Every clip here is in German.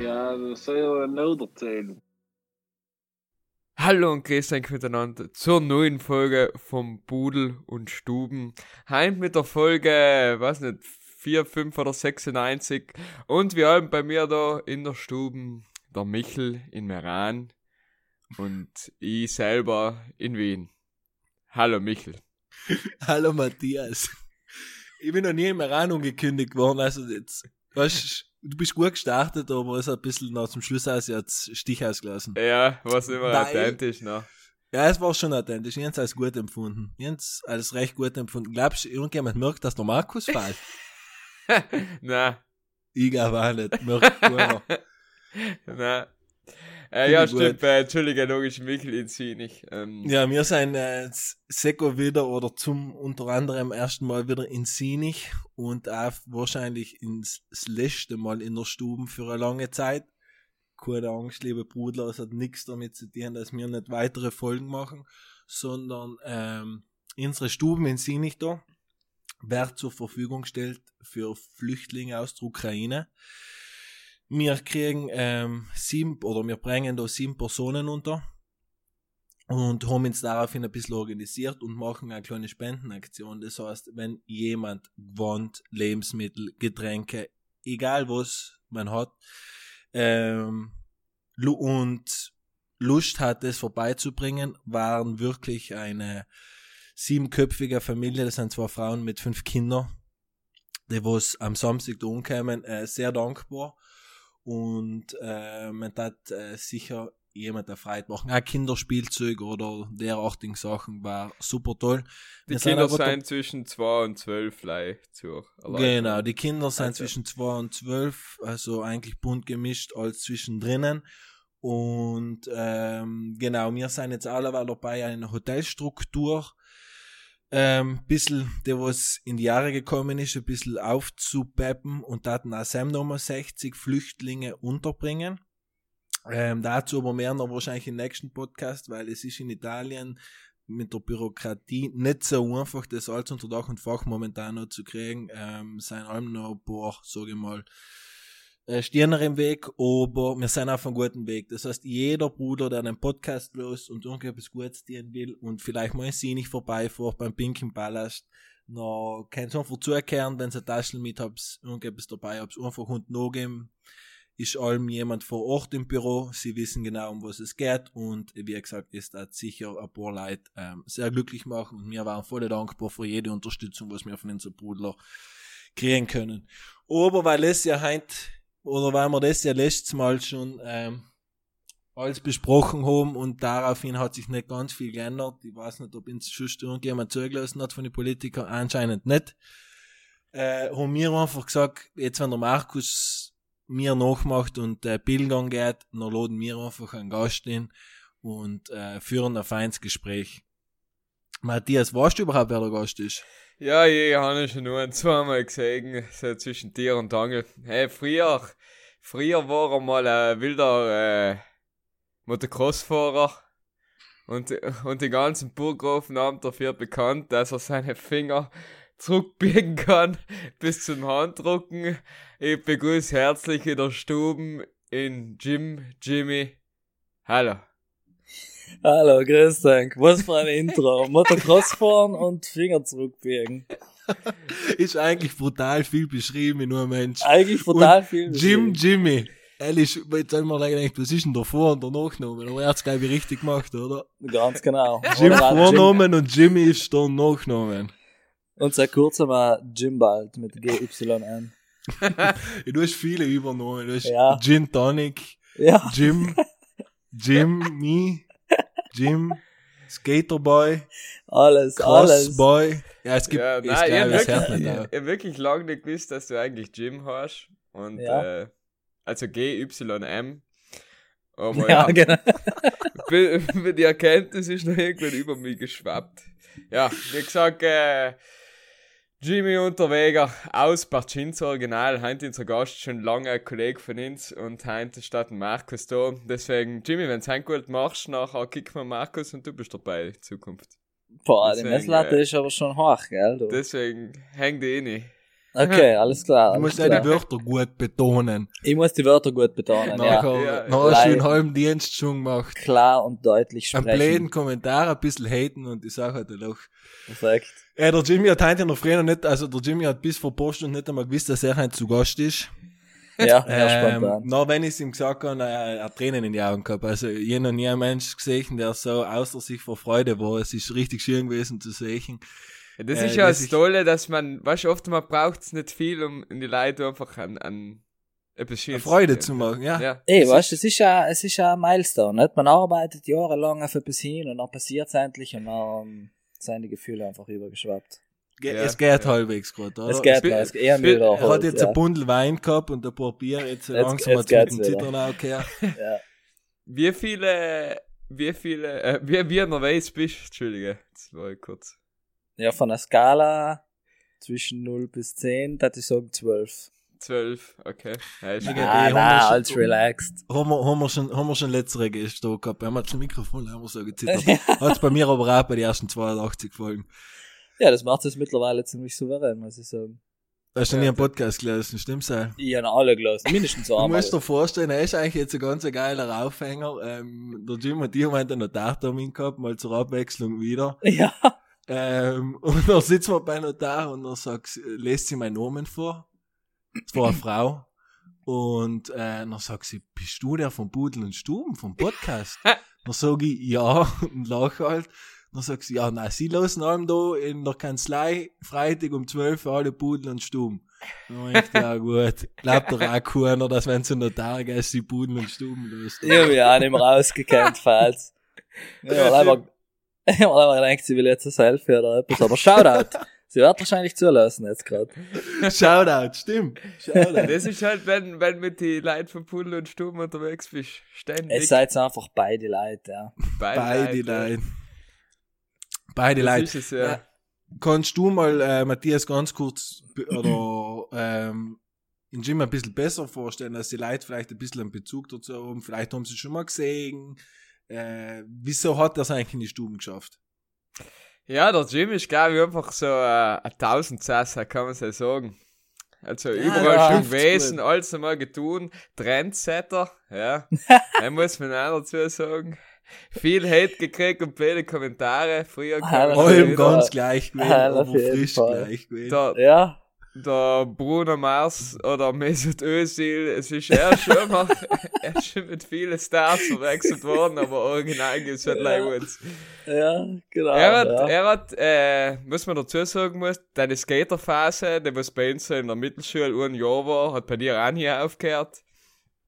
Ja, das soll ja noch erzählen. Hallo und grüß euch miteinander zur neuen Folge vom Budel und Stuben. Heim mit der Folge, weiß nicht, 4, 5 oder 96. Und wir haben bei mir da in der Stuben der Michel in Meran und ich selber in Wien. Hallo Michel. Hallo Matthias. Ich bin noch nie im Meran angekündigt worden, also jetzt, weißt du, bist gut gestartet, aber es hat ein bisschen nach zum Schluss aus jetzt Stich ausgelassen. Ja, was immer Nein. authentisch, ne? Ja, es war schon authentisch. Ich hab's als gut empfunden. Ich hab's als recht gut empfunden. Glaubst du, irgendjemand merkt, dass der Markus fällt? Na, ich glaube auch nicht. Merkt keiner. na. Äh, ja, stimmt, äh, Entschuldige, logisch, sie nicht. Ähm, Ja, wir sind äh, Seko wieder oder zum unter anderem ersten Mal wieder in Sinich und auch wahrscheinlich ins letzte Mal in der Stube für eine lange Zeit. Keine Angst, liebe Brudler, es hat nichts damit zu tun, dass wir nicht weitere Folgen machen, sondern ähm, unsere Stuben in Sinich da wird zur Verfügung gestellt für Flüchtlinge aus der Ukraine. Wir kriegen ähm, sieben oder wir bringen da sieben Personen unter und haben uns daraufhin ein bisschen organisiert und machen eine kleine Spendenaktion. Das heißt, wenn jemand gewohnt, Lebensmittel, Getränke, egal was man hat, ähm, und Lust hat, es vorbeizubringen, waren wirklich eine siebenköpfige Familie, das sind zwei Frauen mit fünf Kindern, die was am Samstag da umkamen, äh, sehr dankbar und äh, man hat äh, sicher jemand erfreut machen. Auch Kinderspielzeug oder derartigen Sachen war super toll. die Wir sind Kinder da- sind zwischen 2 und 12 vielleicht zur. Genau, die Kinder sind Also- zwischen 2 und 12, also eigentlich bunt gemischt als zwischendrinnen. Und ähm, genau, wir sind jetzt alle dabei, eine Hotelstruktur ähm, bisschen, der was in die Jahre gekommen ist, ein bisschen aufzupeppen und daten auch Sam Nummer 60 Flüchtlinge unterbringen. Ähm, dazu aber mehr noch wahrscheinlich im nächsten Podcast, weil es ist in Italien mit der Bürokratie nicht so einfach, das alles unter Dach und Fach momentan noch zu kriegen. Ähm, sind allem noch ein paar, sage ich mal, Stirner im Weg, aber wir sind auf einem guten Weg. Das heißt, jeder Bruder, der einen Podcast los und irgendetwas Gutes dienen will und vielleicht mal sie nicht vorbeifährt beim Pinken Ballast, noch könnt ihr einfach zukehren, wenn ihr Taschen mit habt, irgendetwas dabei habt, einfach und geben ist allem jemand vor Ort im Büro. Sie wissen genau, um was es geht. Und wie gesagt, ist das sicher ein paar Leute ähm, sehr glücklich machen. Und wir waren voll dankbar für jede Unterstützung, was wir von unseren Brudler kriegen können. Aber weil es ja heint, oder weil wir das ja letztes Mal schon ähm, alles besprochen haben und daraufhin hat sich nicht ganz viel geändert. Ich weiß nicht, ob uns schon irgendjemand zugelassen hat von den Politikern, anscheinend nicht. Äh, haben wir einfach gesagt, jetzt wenn der Markus mir nachmacht und äh, Bildgang geht, dann laden wir einfach einen Gast in und äh, führen ein feines Gespräch. Matthias, weißt du überhaupt, wer der Gast ist? Ja, ich habe schon nur zweimal gesehen, so zwischen Tier und Angel. Hey, früher, früher war er mal ein wilder äh, Motocrossfahrer und, und die ganzen Burggrafen haben dafür bekannt, dass er seine Finger zurückbiegen kann bis zum Handdrucken. Ich begrüße herzlich in der Stuben in Jim, Jimmy. Hallo. Hallo, grüß dich. Was für ein Intro. Motocross fahren und Finger zurückbiegen. ist eigentlich brutal viel beschrieben in nur ein Mensch. Eigentlich total Und viel. Jim Jimmy. Ehrlich, jetzt haben wir gedacht, was ist denn der Vor- und der Nachname? Aber er hat's glaube ich richtig gemacht, oder? Ganz genau. Jim Vornamen und Jimmy ist der Nachnamen. Und seit kurzem auch Jim bald mit GYN. Du hast viele Übernamen. Du hast Ja. Gin Tonic, Ja, Jim, Jimmy, Jim, Skaterboy, alles, alles. Crossboy. Ja, es gibt, ja, nein, ich glaube, hab es hört wirklich, ich, ich hab wirklich lange nicht gewusst, dass du eigentlich Jim hast. Und, Ja. äh, also G-Y-M. Aber Ja, ja, genau. die Erkenntnis ist noch irgendwann über mich geschwappt. Ja, wie gesagt, äh, Jimmy Unterweger aus Barcinz Original, heint unser Gast, schon lange ein Kollege von uns und heint ist statt Markus da. Deswegen, Jimmy, wenn du gut machst, nachher kicken wir Markus und du bist dabei in Zukunft. Boah, die Messlatte äh, ist aber schon hoch, gell? Du. Deswegen häng die eh nicht. Okay, alles klar. Du musst klar. deine Wörter gut betonen. Ich muss die Wörter gut betonen, ja. Nachher, Ja, nachher ja. schön halben Dienst schon gemacht. Klar und deutlich sprechen. blöden Kommentar, ein bisschen haten und ich sag halt auch. Perfekt. Äh, der Jimmy hat heute noch früher noch nicht, also der Jimmy hat bis vor ein paar Stunden nicht einmal gewusst, dass er heute zu Gast ist. Ja, ja, Ähm, spontan. na, wenn ich es ihm gesagt habe, er er hat Tränen in die Augen gehabt. Also, ich habe noch nie einen Mensch gesehen, der so außer sich vor Freude war. Es ist richtig schön gewesen zu sehen. Ja, das Äh, ist ja das das ist- Tolle, dass man, weißt du, oft man braucht es nicht viel, um in die Leute einfach an, an etwas Eine Schönes Freude zu machen, ja. Ja. Ey, Das weißt du, es ist ja, es ist ja ein Milestone, nicht? Man arbeitet jahrelang auf etwas hin und dann passiert's endlich und dann ähm, sind die Gefühle einfach übergeschwappt. Ge Ja, es geht ja. halbwegs gerade, oder? Es geht bi- noch, es geht eher bi- wieder Er hat halt, jetzt ja. ein Bundel Wein gehabt und ein paar Bier, jetzt, Jetzt- langsam jetzt es dem wieder. Zittern auch gehört. Wie viele, wie viele, äh, wie, wie nervös bist du? Entschuldige, jetzt war ich kurz. Ja, von der Skala zwischen 0 bis 10, das ich sagen 12. Zwölf, okay. Ja, ist Ah, haben wir na, schon- als relaxed. Haben wir, haben wir schon, haben wir schon letztere Gäste da gehabt. Wir haben das Mikrofon, haben wir so gezittert. Hat's bei mir aber auch bei den ersten 82 Folgen. Ja, das macht es mittlerweile ziemlich souverän, muss ich sagen. Hast du Ja, nie einen Podcast gelesen, stimmt's ja? Ich habe alle gelassen, mindestens Du einmal. musst dir vorstellen, er ist eigentlich jetzt ein ganz geiler Aufhänger. Ähm, der Jim hat hier einen Notartermin gehabt, mal zur Abwechslung wieder. Ja, Ähm, und dann sitzen wir bei Notar und dann sagt, sie- lässt sie meinen Namen vor. Es war eine Frau. Und äh, dann sagt sie, bist du der von Pudel und Stuben, vom Podcast? dann sag ich, ja, und lache halt. Dann sagt sie, ja, nein, sie lassen allem da in der Kanzlei Freitag um 12 Uhr alle Pudel und Stuben. Dann ich, ja gut, glaubt doch auch keiner, dass wenn sie Notar gehst, die Pudel und Stuben löst. ich habe mich auch nicht mehr rausgekannt, falls. Einfach, ich hab mir einfach gedacht, sie will jetzt ein Selfie oder etwas, aber Shoutout. Sie wird wahrscheinlich zulassen jetzt gerade. Shoutout, stimmt. Shoutout. Das ist halt, wenn, wenn mit die Leuten von Pudel und Stuben unterwegs bist. Ständig. Es seid einfach beide Leute, ja. Beide Leute. Beide Das Leute. ist es, ja. Ja. Kannst du mal, äh, Matthias, ganz kurz oder ähm, in Jim ein bisschen besser vorstellen, dass die Leute vielleicht ein bisschen einen Bezug dazu haben, vielleicht haben sie schon mal gesehen. Äh, wieso hat er es eigentlich in die Stuben geschafft? Ja, der Jim ist, glaube ich, einfach so äh, ein Tausendsasser, kann man so sagen. Also Ja, überall ja, schon gewesen, gut. alles einmal getun. Trendsetter, ja. da muss man auch dazu sagen. Viel Hate gekriegt und blöde Kommentare. Früher Ah, das Allem ganz gleich gewesen, Ja, aber frisch Fall. gleich gewesen. der, Ja, der Bruno Mars oder Mesut Özil, es ist er schon mal, er ist schon mit vielen Stars verwechselt worden, aber original gibt's halt Ja. uns. ja, genau. Er hat, ja. er hat, äh, muss man dazu sagen muss, deine Skaterphase, die was bei uns in der Mittelschule ein Jahr war, hat bei dir auch nie aufgehört.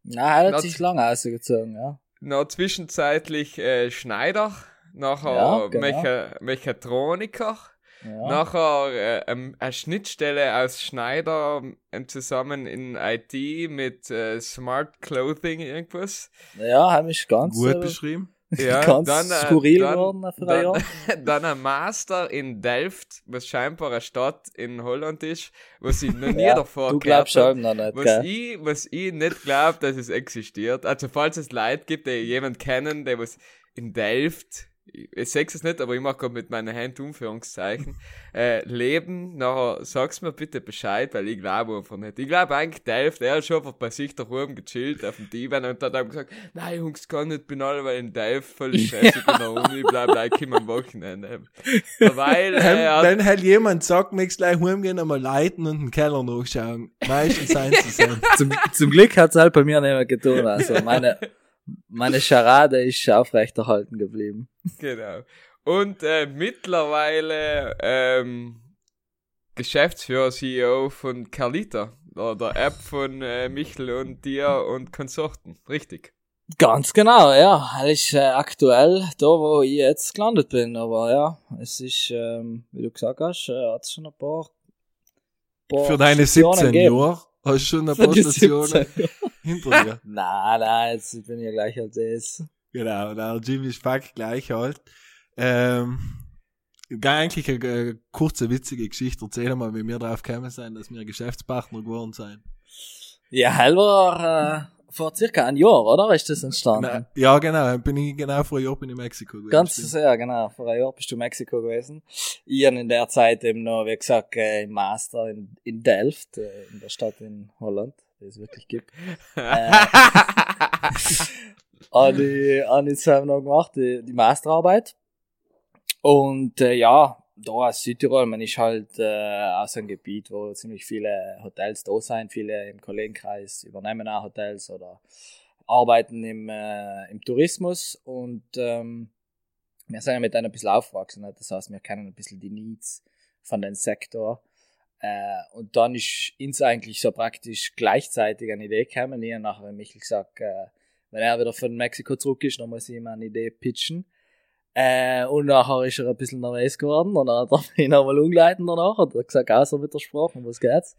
Na, er hat sich lange ausgezogen, ja. Noch zwischenzeitlich äh, Schneider, nachher Ja, genau. Mecha Mechatroniker, ja. nachher äh, ähm, eine Schnittstelle aus Schneider ähm, zusammen in IT mit äh, Smart Clothing irgendwas. Ja, haben mich ganz, Gut äh, beschrieben. Ja, ganz dann, äh, skurril dann, geworden für ein Jahr. dann, dann ein Master in Delft, was scheinbar eine Stadt in Holland ist, was ich noch nie Ja, davor Du glaubst schon noch nicht, Was gell? ich, was ich nicht glaube, dass es existiert. Also falls es Leute gibt, die jemand kennen, der was in Delft, ich sehe es nicht, aber ich mache gerade mit meinen Händen Umführungszeichen, äh, leben, nachher sag's mir bitte Bescheid, weil ich glaube einfach nicht. Ich glaube eigentlich Delft, er hat schon einfach bei sich da oben gechillt auf dem Divan und hat dann gesagt, nein Jungs, kann nicht, bin alle weil in Delft voll stressig in der Uni, bleib gleich immer am Wochenende. Weil, äh, er wenn halt jemand sagt, möchtest gleich heimgehen, einmal leiten und den Keller nachschauen. Meistens sind sie sein. Zum, zum Glück hat's halt bei mir nicht mehr getan. Also meine, meine Charade ist aufrechterhalten geblieben. Genau. Und äh, mittlerweile ähm, Geschäftsführer, CEO von Carlita, der, der App von äh, Michel und dir und Konsorten. Richtig. Ganz genau, ja. Er ist äh, aktuell da, wo ich jetzt gelandet bin. Aber ja, es ist, ähm, wie du gesagt hast, äh, hat schon ein paar, paar Für deine Stationen 17 gegeben. Jahre hast du schon ein Für paar die Stationen 17. hinter dir. Nein, nein, jetzt bin ich ja gleich als das. Genau, der Jimmy ist fuck gleich alt. Ähm, gar eigentlich eine, äh, kurze, witzige Geschichte. Erzähl mal, wie wir drauf gekommen sind, dass wir Geschäftspartner geworden sind. Ja, halber äh, vor circa einem Jahr, oder? Ist das entstanden? Na, ja, genau. Bin ich genau vor einem Jahr bin ich in Mexiko gewesen. Ganz sehr, genau. Vor einem Jahr bist du in Mexiko gewesen. Ich habe in der Zeit eben noch, wie gesagt, äh, im Master in, in Delft, äh, in der Stadt in Holland, die es wirklich gibt. Äh, habe ich, habe ich zusammen noch gemacht, die, die Masterarbeit. Und äh, ja, da aus Südtirol, man ist halt äh, aus einem Gebiet, wo ziemlich viele Hotels da sind, viele im Kollegenkreis übernehmen auch Hotels oder arbeiten im, äh, im Tourismus und ähm, wir sind ja mit denen ein bisschen aufgewachsen, ne? das heißt, wir kennen ein bisschen die Needs von dem Sektor. Äh, und dann ist uns eigentlich so praktisch gleichzeitig eine Idee gekommen. Ich habe nachher Michael gesagt, äh, wenn er wieder von Mexiko zurück ist, dann muss ich ihm eine Idee pitchen. Äh, und nachher ist er ein bisschen nervös geworden und dann hat er mich nochmal umgeleitet danach und hat gesagt, außer mit der Sprache, was geht's?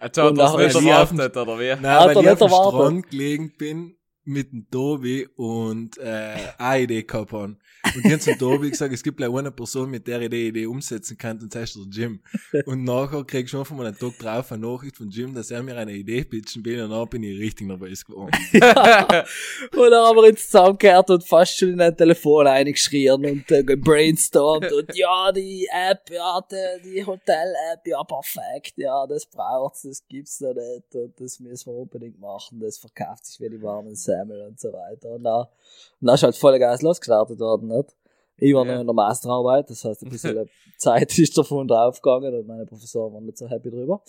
Jetzt hat Und er nicht erwartet, oder wie? Nein, Hat weil ich auf dem. Strand gelegen bin mit dem Tobi und äh, eine Idee gehabt haben. Und die haben zum Tobi gesagt, es gibt gleich eine Person, mit der ich die Idee umsetzen kann, und das heißt der Jim. Und nachher krieg ich schon von meinem Tag drauf eine Nachricht von Jim, dass er mir eine Idee pitchen will, und dann bin ich richtig nervös geworden. ja. Und dann haben wir uns zusammengehört und fast schon in ein Telefon eingeschrien und äh, gebrainstormt und ja, die App, ja, die, die Hotel-App, ja, perfekt, ja, das braucht's, das gibt's noch nicht und das müssen wir unbedingt machen, das verkauft sich wie die warmen Semmel und so weiter. Und dann, und dann ist halt voll Gas losgestartet worden, nicht? Ich war Ja. noch in der Masterarbeit, das heißt, ein bisschen Zeit ist davon draufgegangen und meine Professoren waren nicht so happy drüber.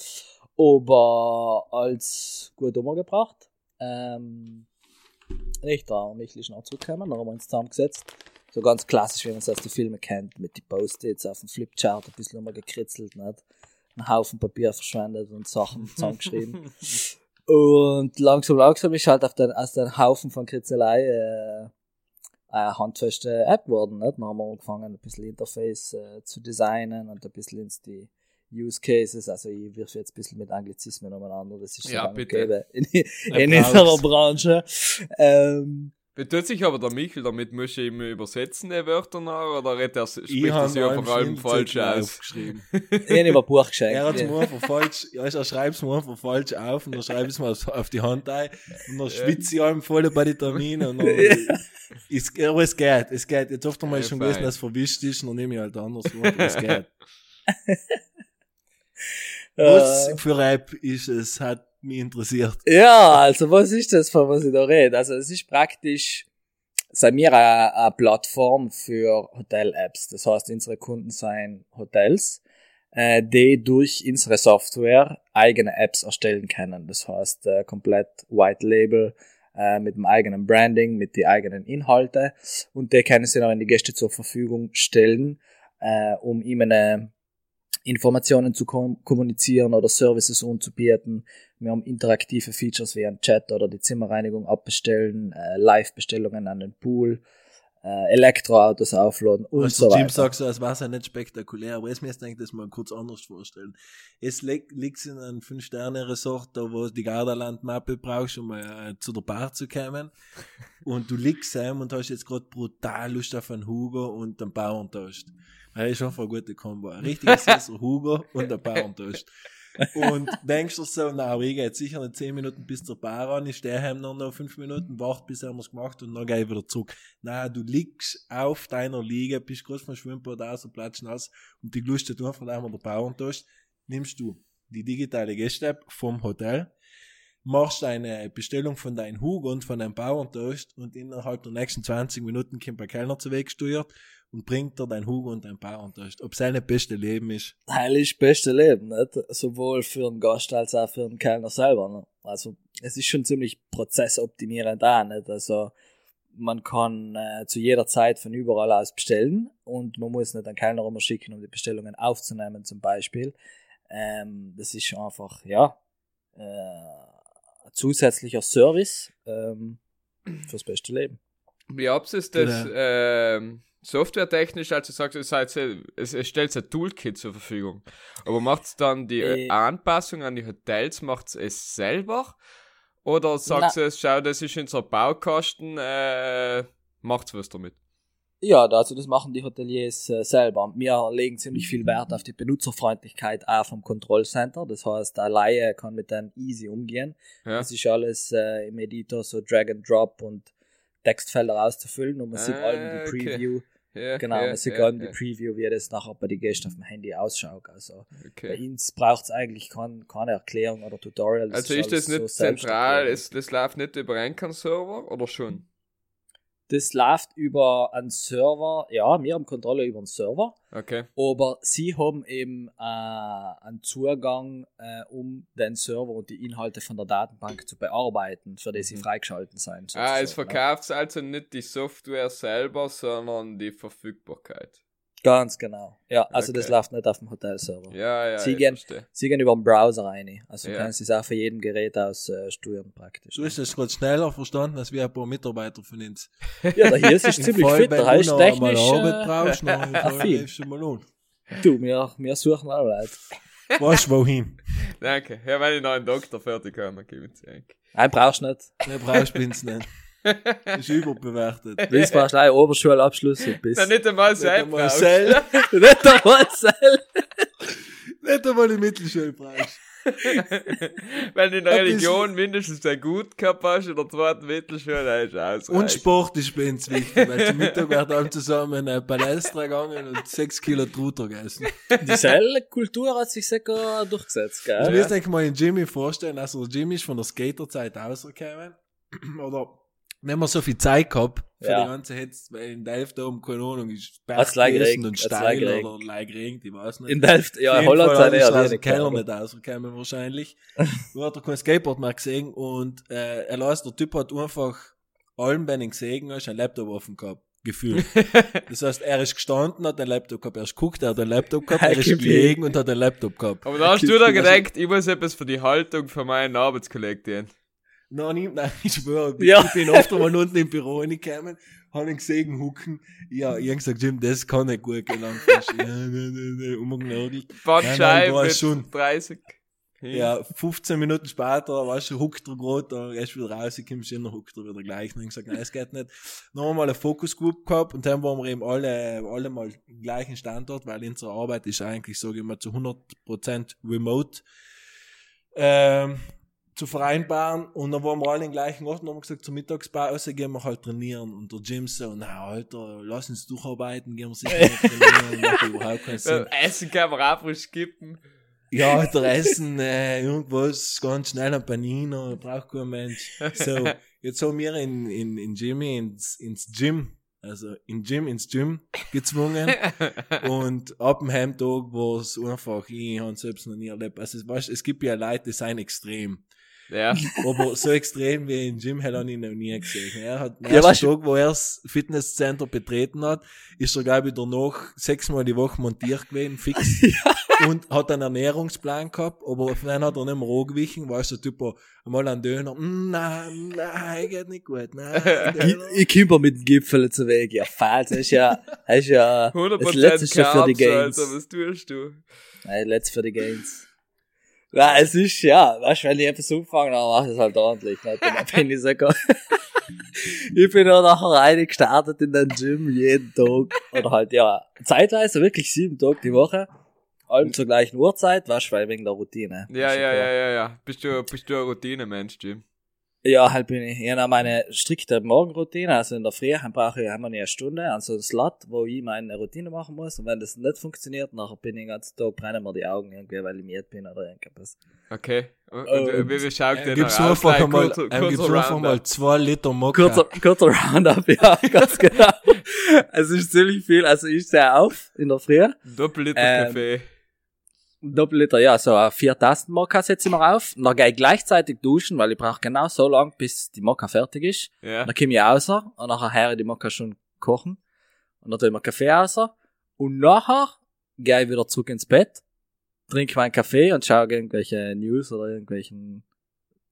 Aber als gut umgebracht. Ähm, nicht da, und Michel ist noch zurückgekommen, dann haben wir uns zusammengesetzt. So ganz klassisch, wie man es aus den Filmen kennt, mit die Post-its auf dem Flipchart ein bisschen nochmal gekritzelt, nicht? Einen Haufen Papier verschwendet und Sachen zusammengeschrieben. und langsam, langsam ist halt auf den, aus den Haufen von Kritzelei äh, eine handfeste App geworden. Nicht? Dann haben wir angefangen, ein bisschen Interface äh, zu designen und ein bisschen ins die Use Cases, also ich wirf jetzt ein bisschen mit Anglizismen umeinander, das ist Ja, bitte. gäbe in, in unserer Branche. Ähm, Betut sich aber der Michel, damit muss ich ihm übersetzen, die Wörter noch, oder redet er, spricht Ich er sie ja vor allem falsch aus? aufgeschrieben. ich habe ihm ein Buch geschenkt. Er hat es mir einfach falsch, ja, er schreibt es mir einfach falsch auf und dann schreibe ich es mir auf, auf die Hand ein und dann schwitze ich allem voll bei den Terminen und dann, ist, aber es geht, es geht. Jetzt oft einmal Ja, schon fein. gewesen, dass es verwischt ist und dann nehme ich halt anders, aber es geht. Was Äh, für App ist es, hat mich interessiert. Ja, also was ist das, von was ich da rede? Also es ist praktisch, sei mir eine, eine Plattform für Hotel-Apps. Das heißt, unsere Kunden seien Hotels, äh, die durch unsere Software eigene Apps erstellen können. Das heißt, äh, komplett White Label, äh, mit dem eigenen Branding, mit den eigenen Inhalte und die können sie dann an die Gäste zur Verfügung stellen, äh, um ihnen äh, Informationen zu kom kommunizieren oder Services anzubieten. Wir haben interaktive Features wie ein Chat oder die Zimmerreinigung abbestellen, äh, Live-Bestellungen an den Pool, äh, Elektroautos aufladen und Also so Jim weiter. sagt so, es war ja nicht spektakulär, aber jetzt müsst ihr euch das mal kurz anders vorstellen. Es liegt, in einem Fünf-Sterne-Resort, da wo du die Gardaland-Mappe brauchst, um äh, zu der Bar zu kommen. Und du liegst heim und hast jetzt gerade brutal Lust auf einen Hugo und einen Bauerntoast. Das ist einfach eine gute Kombo. Ein richtiger süßer Hugo und ein Bauerntoast. Und denkst du so, na, ich gehe jetzt sicher nicht 10 Minuten bis zur Bar an, ich stehe heim noch, noch 5 Minuten, warte, bis er es gemacht und dann gehe ich wieder zurück. Na, du liegst auf deiner Liege, bist kurz vom Schwimmbad aus und platschen aus und die Lust du einfach einmal der Bauerntoast, nimmst du die digitale Gäste-App vom Hotel, machst eine Bestellung von deinem Hugo und von deinem Bauerntoast und innerhalb der nächsten 20 Minuten kommt ein Kellner zu Weg gesteuert und bringt dir dein Hugo und dein Bauerntoast. Ob sein beste Leben ist. Heil ist das beste Leben, nicht? Sowohl für den Gast als auch für den Kellner selber, ne? Also, es ist schon ziemlich prozessoptimierend da, nicht? Also, man kann äh, zu jeder Zeit von überall aus bestellen und man muss nicht einen Kellner immer schicken, um die Bestellungen aufzunehmen, zum Beispiel. Ähm, das ist einfach, ja, äh, ein zusätzlicher Service ähm, fürs beste Leben. Wie habt ihr das Genau. ähm, softwaretechnisch, also sagt ihr, seid es, es stellt ein Toolkit zur Verfügung. Aber macht es dann die äh. Anpassung an die Hotels, macht es selber? Oder sagt es, schau, das ist unser Baukasten, äh, macht's was damit? Ja, also das machen die Hoteliers äh, selber. Wir legen ziemlich viel Wert auf die Benutzerfreundlichkeit auch vom Kontrollcenter. Das heißt, der Laie kann mit dem easy umgehen. Ja. Das ist alles äh, im Editor so Drag and Drop und Textfelder auszufüllen und man sieht Ah, allem die okay. Preview. Ja, Genau, ja, man sieht ja, allem die. Preview, wie das nachher bei den Gästen auf dem Handy ausschaut. Also bei Okay. uns braucht es eigentlich kein, keine Erklärung oder Tutorial. Das Also ist das nicht so zentral, ist, das läuft nicht über einen Server oder schon? Das läuft über einen Server, ja, wir haben Kontrolle über einen Server. Okay. Aber sie haben eben äh, einen Zugang, äh, um den Server und die Inhalte von der Datenbank zu bearbeiten, für die sie Mhm. freigeschalten sein. Ah, es verkauft also nicht die Software selber, sondern die Verfügbarkeit. Ganz genau. Ja, also das Okay. läuft nicht auf dem Hotelserver. Ja, ja, Sie ich gehen-. Sie gehen über den Browser rein. Also Ja. können Sie es auch für jeden Gerät aus äh, steuern praktisch. Du hast das gerade schneller verstanden, als wir ein paar Mitarbeiter von uns. Ja, der hier ist ziemlich fit, der heißt noch technisch. mal Arbeit Äh, brauchst, dann affin. läufst du mal an. du, wir, wir suchen auch Leute. Weißt wohin? Danke. Ja, wenn ich noch einen Doktor fertig habe, dann gebe ich es eigentlich. Nein, brauchst du nicht. Ne, brauchst du nicht. Das ist überbewertet. Willst du brauchst einen Oberschulabschluss und bist. Dann nicht einmal Nicht selbst einmal. Sell, nicht einmal selber. nicht einmal die Mittelschule brauchst. Wenn du in der Religion mindestens ein Gut gehabt hast in der zweiten Mittelschule, dann ist es Und. Sport ist bei uns wichtig, weil zum Mittag wird alle zusammen in eine Palästra gegangen und sechs Kilo Truter gegessen. Die Seilkultur hat sich sicher durchgesetzt, Du gell? musst eigentlich mal den Jimmy vorstellen, also der Jimmy ist von der Skaterzeit rausgekommen. Oder wenn man so viel Zeit gehabt für Ja. die ganze Hetze, weil in Delft da oben, keine Ahnung, ist leicht gewesen und steil oder leicht geregnet, ich weiß nicht. In Delft, ja, Holland ist eher aus dem. Keller nicht rausgekommen wahrscheinlich. Du hat er kein Skateboard mehr gesehen und äh, er lässt, der Typ hat einfach allem, wenn ihn gesehen hast, ein Laptop offen gehabt. Gefühlt. Das heißt, er ist gestanden, hat einen Laptop gehabt, er ist geguckt, er hat einen Laptop gehabt, er ist gelegen und hat einen Laptop gehabt. Aber da hast du da gedacht, ich muss etwas für die Haltung für meinen Arbeitskollegen tun. Nein, ich, nein, ich schwöre, Ja. ich bin oft einmal unten im Büro reingekommen, hab ihn gesehen, hucken. Ja, ich hab gesagt, Jim, das kann nicht gut gehen. Ja, umgenagelt. Bandscheibe schon. 30. Ja, 15 Minuten später, weißt du, huckt er gerade, da gehst wieder raus, ich kommst immer, huckt er wieder gleich. Und ich gesagt, nein, es geht nicht. Dann haben wir mal eine Focus Group gehabt und dann waren wir eben alle, alle mal im gleichen Standort, weil unsere Arbeit ist eigentlich, sage ich mal, zu 100% remote, ähm, zu vereinbaren. Und dann waren wir alle im gleichen Ort und haben gesagt, zur Mittagspause gehen wir halt trainieren. Und der Jim so, na, Alter, lass uns durcharbeiten, gehen wir sicher nicht trainieren. Macht überhaupt keinen Sinn. Essen kann man einfach skippen. Ja, Alter, Essen, äh, irgendwas ganz schnell ein Panino, braucht kein Mensch. So, jetzt haben wir in, in, in Jimmy ins, ins Gym, also in Gym, ins Gym gezwungen. und ab dem Heimtag war es einfach, ich habe es selbst noch nie erlebt. Also, weißt, es gibt ja Leute, die sind extrem. Ja. Aber so extrem wie im Gym hätte ich ihn noch nie gesehen. Er hat am Ja, ersten Tag, wo er das Fitnesscenter betreten hat, ist er, glaube ich, danach sechsmal die Woche montiert gewesen, fix. Und hat einen Ernährungsplan gehabt, aber dann hat er nicht mehr angewichen, weißt du, Typ, einmal einen Döner, mm, nein, nein, geht nicht gut, nein. Ich, ich komme mit dem Gipfel zu Weg. Ja, falsch. Das ist ja, das ist ja, 100% das letzte schon für die Carbs, Gains. Alter, was tust du? Nein, letztes für die Gains. Ja, es ist, ja, weißt du, wenn ich etwas umfange, dann mach ich es halt ordentlich. Ne? Dann bin ich sogar, ich bin ja nachher rein gestartet in den Gym jeden Tag. Oder halt, ja, zeitweise wirklich sieben Tage die Woche. Allem zur gleichen Uhrzeit, weißt du, weil wegen der Routine. Ja, ja, ja, ja, ja. Bist du, bist du ein Routine-Mensch, Jim? Ja, halt bin ich. Ich habe meine strikte Morgenroutine. Also in der Früh brauche ich einmal eine Stunde an so einen Slot, wo ich meine Routine machen muss. Und wenn das nicht funktioniert, nachher bin ich den ganzen Tag, brennen mir die Augen irgendwie, weil ich müde bin oder irgendwas. Okay. Und, Und- und wie, schaut Er der gibt's aus? Like, einmal, kurzer- er gibt's einfach mal zwei Liter Mokka. Kurzer, kurzer Roundup, ja, ganz genau. Es ist ziemlich viel. Also ich stehe auf in der Früh. Doppelliter Ähm, Kaffee. Doppelliter, ja, so äh, vier Tasten Mokka setze ich mir auf. Und dann gehe ich gleichzeitig duschen, weil ich brauche genau so lang, bis die Mokka fertig ist. Ja. Dann komme ich raus und nachher höre ich die Mokka schon kochen. Und dann tue ich mir Kaffee raus. Und nachher gehe ich wieder zurück ins Bett, trinke meinen Kaffee und schaue irgendwelche News oder irgendwelchen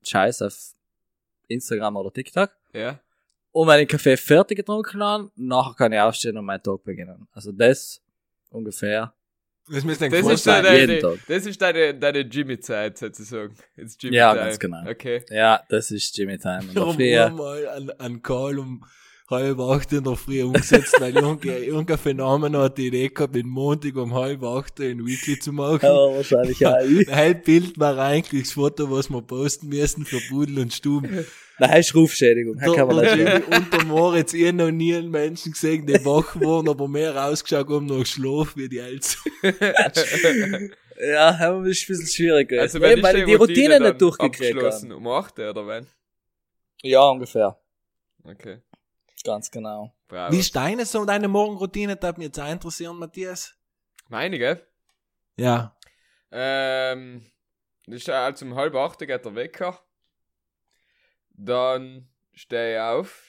Scheiß auf Instagram oder TikTok. Ja. Und wenn ich den Kaffee fertig getrunken habe, nachher kann ich aufstehen und meinen Tag beginnen. Also das ungefähr. Das Das ist, sein, deine, jeden deine, Tag. das ist deine, deine Jimmy-Zeit, sozusagen. It's Jimmy Ja, Time. ganz genau. Okay. Ja, das ist Jimmy Time. Und Wir haben dafür, mal einen, einen Call um halb acht in der Früh umgesetzt, weil irgendein, irgendein Phänomen hat die Idee gehabt, den Montag um halb acht ein Weekly zu machen. Aber wahrscheinlich auch ich. Ein Bild war eigentlich das Foto, was wir posten müssen für Pudel und Stuben. Nein, heißt Rufschädigung. Da, kann man sehen. Jimmy und der Moritz, ich noch nie einen Menschen gesehen, der wach waren, aber mehr ausgeschaut haben nach Schlaf wie die Eltern. Ja, aber das ist ein bisschen schwierig. gewesen. Also wenn ich die Routine dann nicht durchgekriegt abgeschlossen habe. um 8 oder wenn? Ja, ungefähr. Okay. Ganz genau. Bravo. Wie ist deine so, deine Morgenroutine? Das würde mich jetzt auch interessieren, Matthias. Meine, gell? Ja. Ähm, das ist also um halb acht geht der Wecker. Dann stehe ich auf.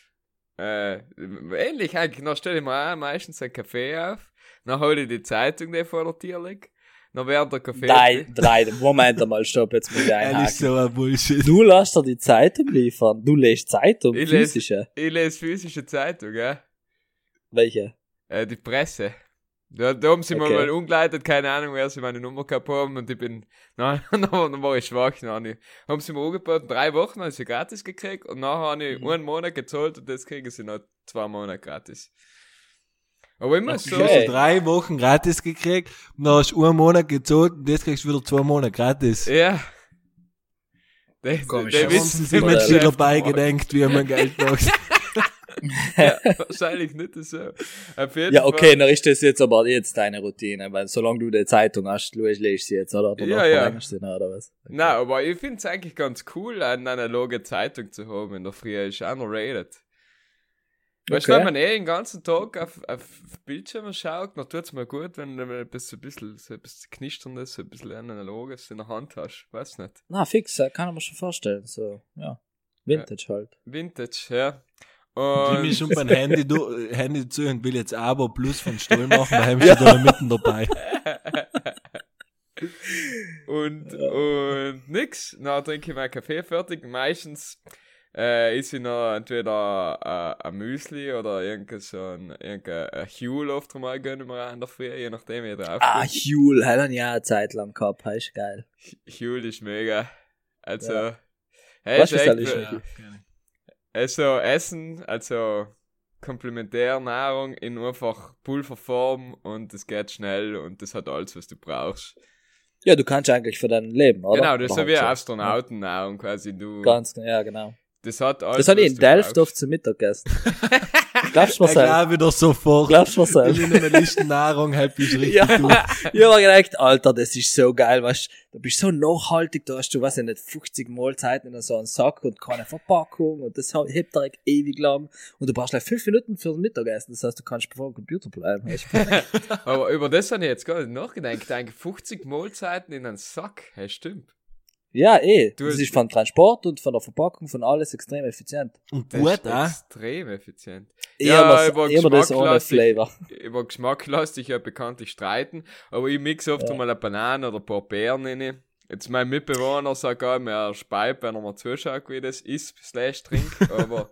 Äh, ähnlich eigentlich. Dann stelle ich mir auch meistens einen Kaffee auf. Dann hole ich die Zeitung, die vor der Tür liegt. Dann während der Kaffee. Drei, drei, Moment einmal, stopp, jetzt muss ich einhaken. so ein Bullshit. Du lässt dir die Zeitung liefern. Du lässt Zeitung, Ich lese- physische. Ich lese physische Zeitung, ja. Welche? Äh, die Presse. Da, da haben sie mir Okay. mal umgeleitet, keine Ahnung, wer sie meine Nummer gehabt haben und ich bin, nein, dann, war ich schwach, dann habe ich- haben sie mir angeboten, drei Wochen habe ich sie gratis gekriegt und nachher habe ich Mhm. einen Monat gezahlt und jetzt kriegen sie noch zwei Monate gratis. Aber immer so, Du hast Okay. drei Wochen gratis gekriegt und dann hast du einen Monat gezahlt und jetzt kriegst du wieder zwei Monate gratis. ja. Die, Komisch. Haben wissen sie wie mit man wieder Geschäft dabei gedenkt, wie man Geld macht. Ja, wahrscheinlich nicht so. Ja, okay, Fall. dann ist das jetzt aber jetzt deine Routine, weil solange du die Zeitung hast, du lest sie jetzt, oder? Danach Ja, ja. du noch, oder was? Nein, aber ich finde es eigentlich ganz cool, eine analoge Zeitung zu haben in der Früh. Ist underrated. Weißt du, Okay. wenn man eh den ganzen Tag auf, auf Bildschirme schaut, dann tut es mir gut, wenn du ein bisschen, ein bisschen, so ein bisschen knisterndes, so ein bisschen analoges in der Hand hast. Weiß nicht. Na, fix, kann mir schon vorstellen, so, ja. Vintage halt. Vintage, ja. Jimmy Und schon beim Handy, du, Handy zu und will jetzt Abo Plus von Stoll machen, da haben sie da mitten dabei. und, und nix. Dann trinke ich meinen Kaffee fertig. Meistens äh, ist ich noch entweder äh, ein Müsli oder irgendein so ein, irgendein ein Huel oft mal gönnen wir an der Früh, je nachdem, wie ich drauf Ah, bin. Huel, hat er ja eine Zeit lang gehabt, ist geil. Huel ist mega. Also, Ja. hey, Was ist ist echt, das? Also Essen, also Komplementärnahrung in einfach Pulverform und es geht schnell und das hat alles, was du brauchst. Ja, du kannst eigentlich für dein Leben, oder? Genau, das ist so wie Astronautennahrung quasi. Du, Ganz, ja, genau. das hat alles. Das habe ich in Delft brauchst. oft zum Mittagessen. Glaubst du Ich selber? glaube wieder sofort. Glaubst du mir Ich selber? bin in der Liste Nahrung, halt bist du richtig Ja, du. ich hab mir gedacht, Alter, das ist so geil, weißt du, du bist so nachhaltig, da hast du, weiß ich nicht, 50 Mahlzeiten in so einem Sack und keine Verpackung und das hebt direkt ewig lang und du brauchst gleich 5 Minuten fürs Mittagessen, das heißt, du kannst vor dem Computer bleiben. Aber über das habe ich jetzt gar nicht nachgedacht. Eigentlich 50 Mahlzeiten in einen Sack. Hey, stimmt. Ja, eh, Du das ist von Transport und von der Verpackung, von alles extrem effizient. Und Das gut, ist auch. extrem effizient. Ich Ja, über ich hab mir das Geschmack ohne Flavor. Über Geschmack lässt sich ja bekanntlich streiten, aber ich mix oft Ja. mal eine Banane oder ein paar Beeren rein. Jetzt mein Mitbewohner sagt auch, er speit, wenn er mal zuschaut, wie das ist, slash trinkt, aber,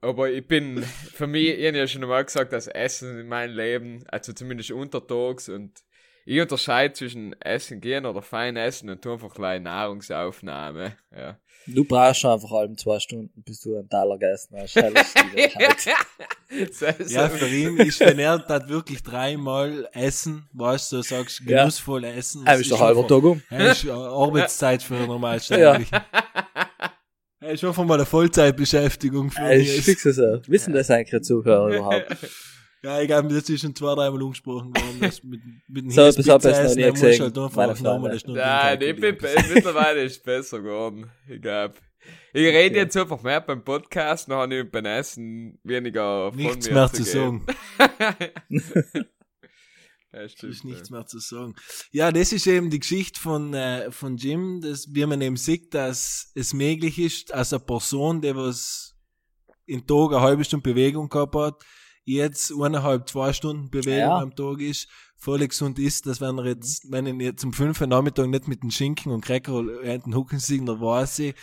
aber ich bin, für mich, ich habe ja schon mal gesagt, das Essen in meinem Leben, also zumindest untertags und ich unterscheide zwischen Essen gehen oder fein essen und tu einfach gleich Nahrungsaufnahme, ja. Du brauchst schon einfach halben zwei Stunden, bis du einen Taler gegessen hast. Ist Ja, für ihn ist, wenn er das wirklich dreimal essen, weißt du, sagst, Ja. genussvoll essen. Er das ist schon halber Tag um. Ist Arbeitszeit für einen Normalsterblichen. Er ist schon von mal eine Vollzeitbeschäftigung für mich. Ich fix es. Wissen das eigentlich die Zuhörer überhaupt? Ja, ich glaube, das ist schon zwei, dreimal umgesprochen worden. Das mit, mit So etwas hab ich noch nie gesehen, halt einfach das nur Nein, ich bin, mittlerweile ist es besser geworden. Ich glaube. Ich rede jetzt einfach mehr beim Podcast, dann habe ich beim Essen weniger von Nichts mir mehr zu sagen. ja, stimmt, ist nichts ja. mehr zu sagen. Ja, das ist eben die Geschichte von, äh, von Jim, dass, wie man eben sieht, dass es möglich ist, als eine Person, die was in Tag eine halbe Stunde Bewegung gehabt hat, jetzt eineinhalb, zwei Stunden Bewegung Ja. am Tag ist, völlig gesund ist, dass wenn er jetzt, wenn ihn jetzt um fünf Uhr Nachmittag nicht mit dem Schinken und Cracker hinten hucken sieht, dann weiß ich,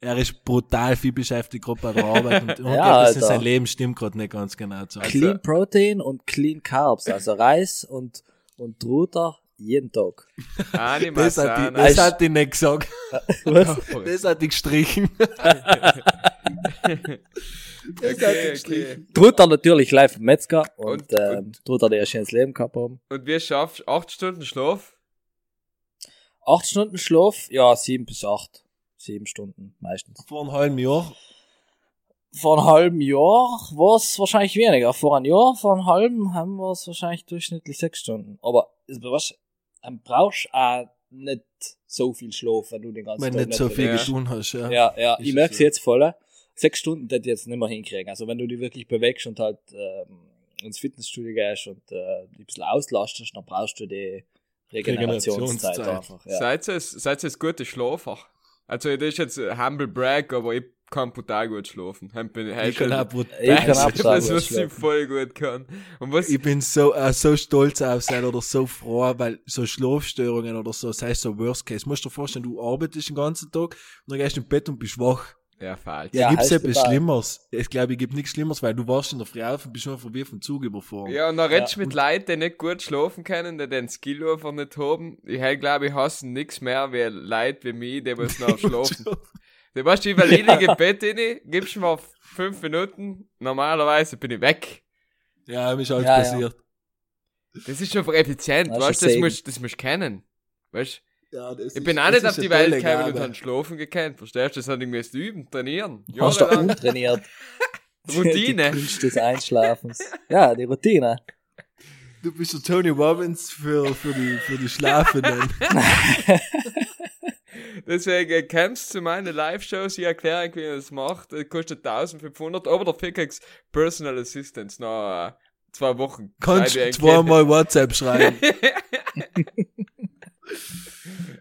er ist brutal viel beschäftigt gerade bei der Arbeit und, und Ja, das ist sein Leben stimmt gerade nicht ganz genau zu. Also- Clean Protein und Clean Carbs, also Reis und, und Truter jeden Tag. Anima Das hat, die, das hat die nicht gesagt. Was? Das hat die gestrichen. okay, okay. Tut er natürlich live vom Metzger und, Und- ähm, und- tut er dir ein schönes Leben gehabt haben. Und wie schaffst du 8 Stunden Schlaf? Acht Stunden Schlaf, ja, sieben bis acht. Sieben Stunden meistens. Vor einem halben Jahr. Vor einem halben Jahr war es wahrscheinlich weniger. Vor einem Jahr, vor einem halben haben wir es wahrscheinlich durchschnittlich sechs Stunden. Aber also, was, dann brauchst du auch nicht so viel Schlaf, wenn du den ganzen Wenn Tag nicht so viel Ja. getan hast, ja. Ja, ja, Ist ich es merke so. jetzt voll. Sechs Stunden hätte ich jetzt nicht mehr hinkriegen. Also wenn du dich wirklich bewegst und halt ähm, ins Fitnessstudio gehst und äh, ein bisschen auslastest, dann brauchst du die Regenerationszeit Regenerationszeit. einfach. Ja. Seid ihr seid ihr gute Schlafer? Also, das ist jetzt ein humble brag, aber ich kann brutal gut schlafen. Ich bin, Ich kann auch brut- Ich kann auch das, brutal was gut ich schlafen. voll gut kann. Und was, Ich bin so, äh, so stolz auf sein oder so froh, weil so Schlafstörungen oder so, sei es so Worst Case. Musst du dir vorstellen, du arbeitest den ganzen Tag und dann gehst du im Bett und bist wach. Ja, falsch. Ja, Ja, gibt's etwas. Schlimmeres? Ich glaube, ich gibt nichts Schlimmeres, weil du warst in der Früh auf und bist einfach wie vom Zug überfahren. Ja, und dann redest du Ja. mit Leuten, die nicht gut schlafen können, die den Skill einfach nicht haben. Ich glaube, ich hasse nichts mehr wie Leute wie mich, die müssen noch schlafen. Du weißt, ich will ja. im Bett rein, gibst mir fünf Minuten, normalerweise bin ich weg. Ja, mir ist alles Ja, ja. passiert. Das ist einfach effizient, Das weißt du, das musst, das musst du kennen. Weißt Ja, das ich bin auch nicht auf die Welt gekommen und habe schlafen gekannt, verstehst du? Das hat ich müssen üben, trainieren. Hast du Jahrelang. umtrainiert. Routine. Die Kunst des Einschlafens. Ja, die Routine. Du bist der Tony Robbins für, für die, für die Schlafenden. Deswegen kommst du zu meinen Live-Shows, ich erkläre, wie man das macht. Das kostet 1500, aber der Pickaxe Personal Assistance nach äh, zwei Wochen. Kannst du zweimal WhatsApp schreiben.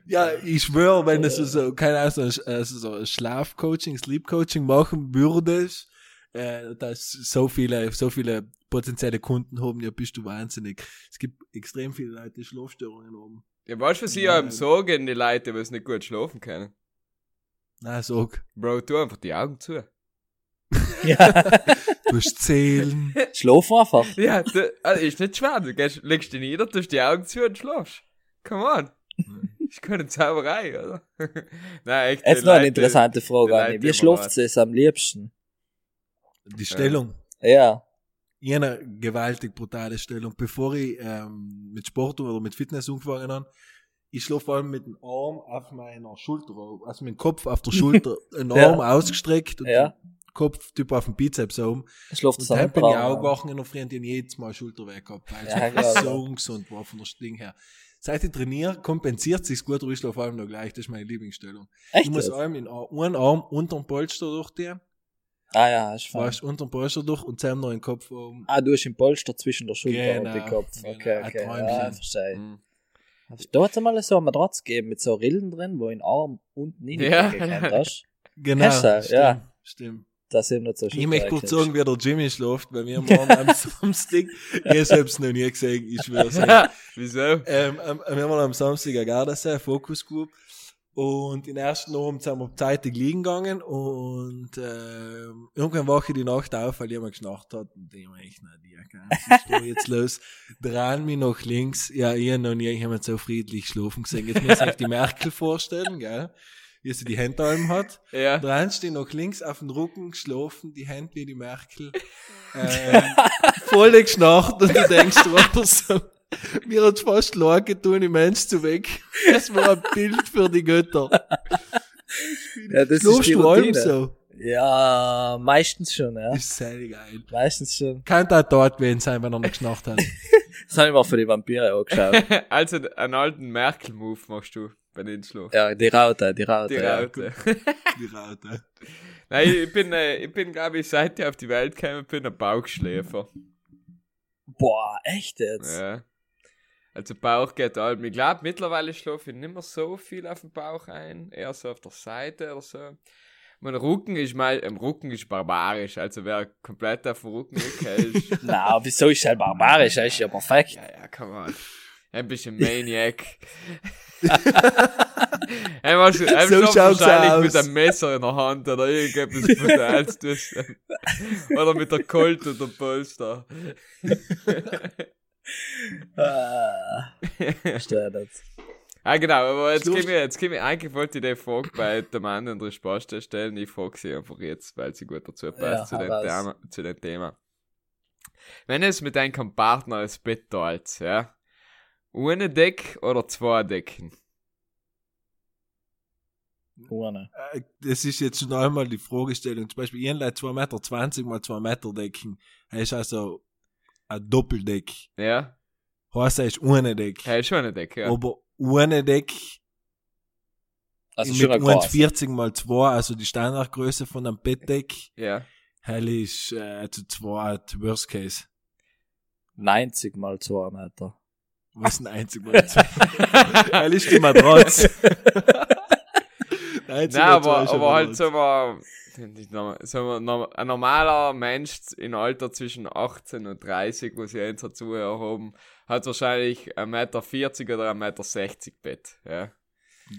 Ja, ich schwöre, wenn du so, keine Ahnung, so, ein- äh, so ein Schlafcoaching, Sleep-Coaching machen würdest, äh, dass so viele, so viele potenzielle Kunden haben, ja, bist du wahnsinnig. Es gibt extrem viele Leute, die Schlafstörungen haben. Ja, weißt du, was ich Ja. einem sagen, die Leute, die nicht gut schlafen können? Na, sag, Bro, tu einfach die Augen zu. Ja. du hast Zählen. Schlaf einfach. Ja, du, also ist nicht schwer. Du gehst, legst dich nieder, tust die Augen zu und schlafst. Come on. Ist keine Zauberei, oder? Nein, echt. Jetzt noch eine Leute- interessante Frage. Leute Wie schlaft es am liebsten? Die Stellung. Ja. Ich habe eine gewaltig brutale Stellung. Bevor ich ähm, mit Sport oder mit Fitness angefangen habe, ich schlafe vor allem mit dem Arm auf meiner Schulter, also mit dem Kopf auf der Schulter, einen Ja. Arm ausgestreckt und Ja. Kopf typ auf dem Bizeps oben. Schlaft Und dann am bin ich auch ja. gewachen in der Früh und ich jedes Mal Schulter weg gehabt, weil es Ja, so ja. ungesund war von der Ding her. Seit ich trainiere, kompensiert sich's gut, ich schlafe allem noch gleich. Das ist meine Lieblingsstellung. Echt? Ich muss allem in einen Arm unter dem Polster durchziehen, Ah ja, ist fein. fast unter dem Polster durch und zusammen noch den Kopf oben. Ah, du hast den Polster zwischen der Schulter und Genau, den Kopf. genau, Okay, ein okay. Ja, verstehe. Mhm. Da hat es mal so eine Matratze gegeben mit so Rillen drin, wo ein Arm unten in Ja. hast. Genau, Hast du, stimmt, ja. stimmt. Das sind nicht so Ich möchte kurz sagen, wie der Jimmy schläft, weil wir haben am Samstag, ich hab's noch nie gesehen, ich schwör's euch. Wieso? ähm, ähm, wir haben am Samstag eine Gardasee, eine Focus Group. Und in den ersten Abend sind wir zeitig liegen gegangen und ähm, irgendwann wache ich die Nacht auf, weil jemand geschnarcht hat und ich mir echt, na, die was ist da jetzt los? Drehen mich nach links, ja, ich hab noch nie jemand so friedlich schlafen gesehen. Jetzt muss ich euch die Merkel vorstellen, gell? Wie sie die Hände allem hat. Ja. Dran stehen nach links auf dem Rücken geschlafen, die Hände wie die Merkel. Ähm, voll geschnarcht und du denkst, was so. Mir hat's fast leid getan, im Mensch zu weg. Das war ein Bild für die Götter. Ja, das ist die du allem Routine. so? Ja, meistens schon, ja. Ist sehr geil. Meistens schon. Könnte auch dort gewesen sein, wenn er noch geschnarcht hat. Das habe ich mal für die Vampire angeschaut. Also, einen alten Merkel-Move machst du bei den Schlaf. ja, die Raute, die Raute. Die ja. Raute. Die Raute. Nein, ich bin, äh, ich bin, glaube ich, seit ich auf die Welt gekommen bin, ein Bauchschläfer. Boah, echt jetzt? Ja. Also Bauch geht allem. Ich glaube, mittlerweile schlafe ich nicht mehr so viel auf den Bauch ein, eher so auf der Seite oder so. Mein Rücken ist mal, im Rücken ist barbarisch, also wer komplett auf dem Rücken ist, Na, wieso ist er barbarisch? Er ist ja perfekt. ja, ja, come on. Ein bisschen Maniac. Einmal schon, einmal So schon wahrscheinlich aus. mit einem Messer in der Hand oder irgendetwas Brutales tust. Oder mit der Colt oder Polster. Ah, nicht. Ah, genau, aber jetzt gehen wir, jetzt gehen wir, eigentlich wollte ich die Frage bei dem anderen Resposte stellen. Ich frage sie einfach jetzt, weil sie gut dazu passt Ja, zu, dem. Thema, zu dem Thema. Wenn es mit deinem Partner das Bett teilt, ja, ohne Deck oder zwei Decken? Ohne. Äh, Das ist jetzt schon einmal die Fragestellung. Zum Beispiel, ich habe 2,20 Meter mal 2 Meter Decken. Das ist also ein Doppeldeck. Ja, Heißt, er ist ohne Deck. ja, ist schon eine Decke, ja. Aber ohne Deck Also mit schon ein Gras. 1,40 mal 2, also die Standardgröße von einem Bettdeck, Ja. hell ist äh, zu 2 die Worst Case. 90 mal 2 Meter. Was ist ein einzig mal 2? hell ist die Matratze. 90 Nein, mal aber, aber halt mal, sagen wir, ein normaler Mensch in Alter zwischen 18 und 30, wo sie jetzt dazu haben, hat wahrscheinlich 1,40 Meter oder 1,60 Meter Bett. Ja.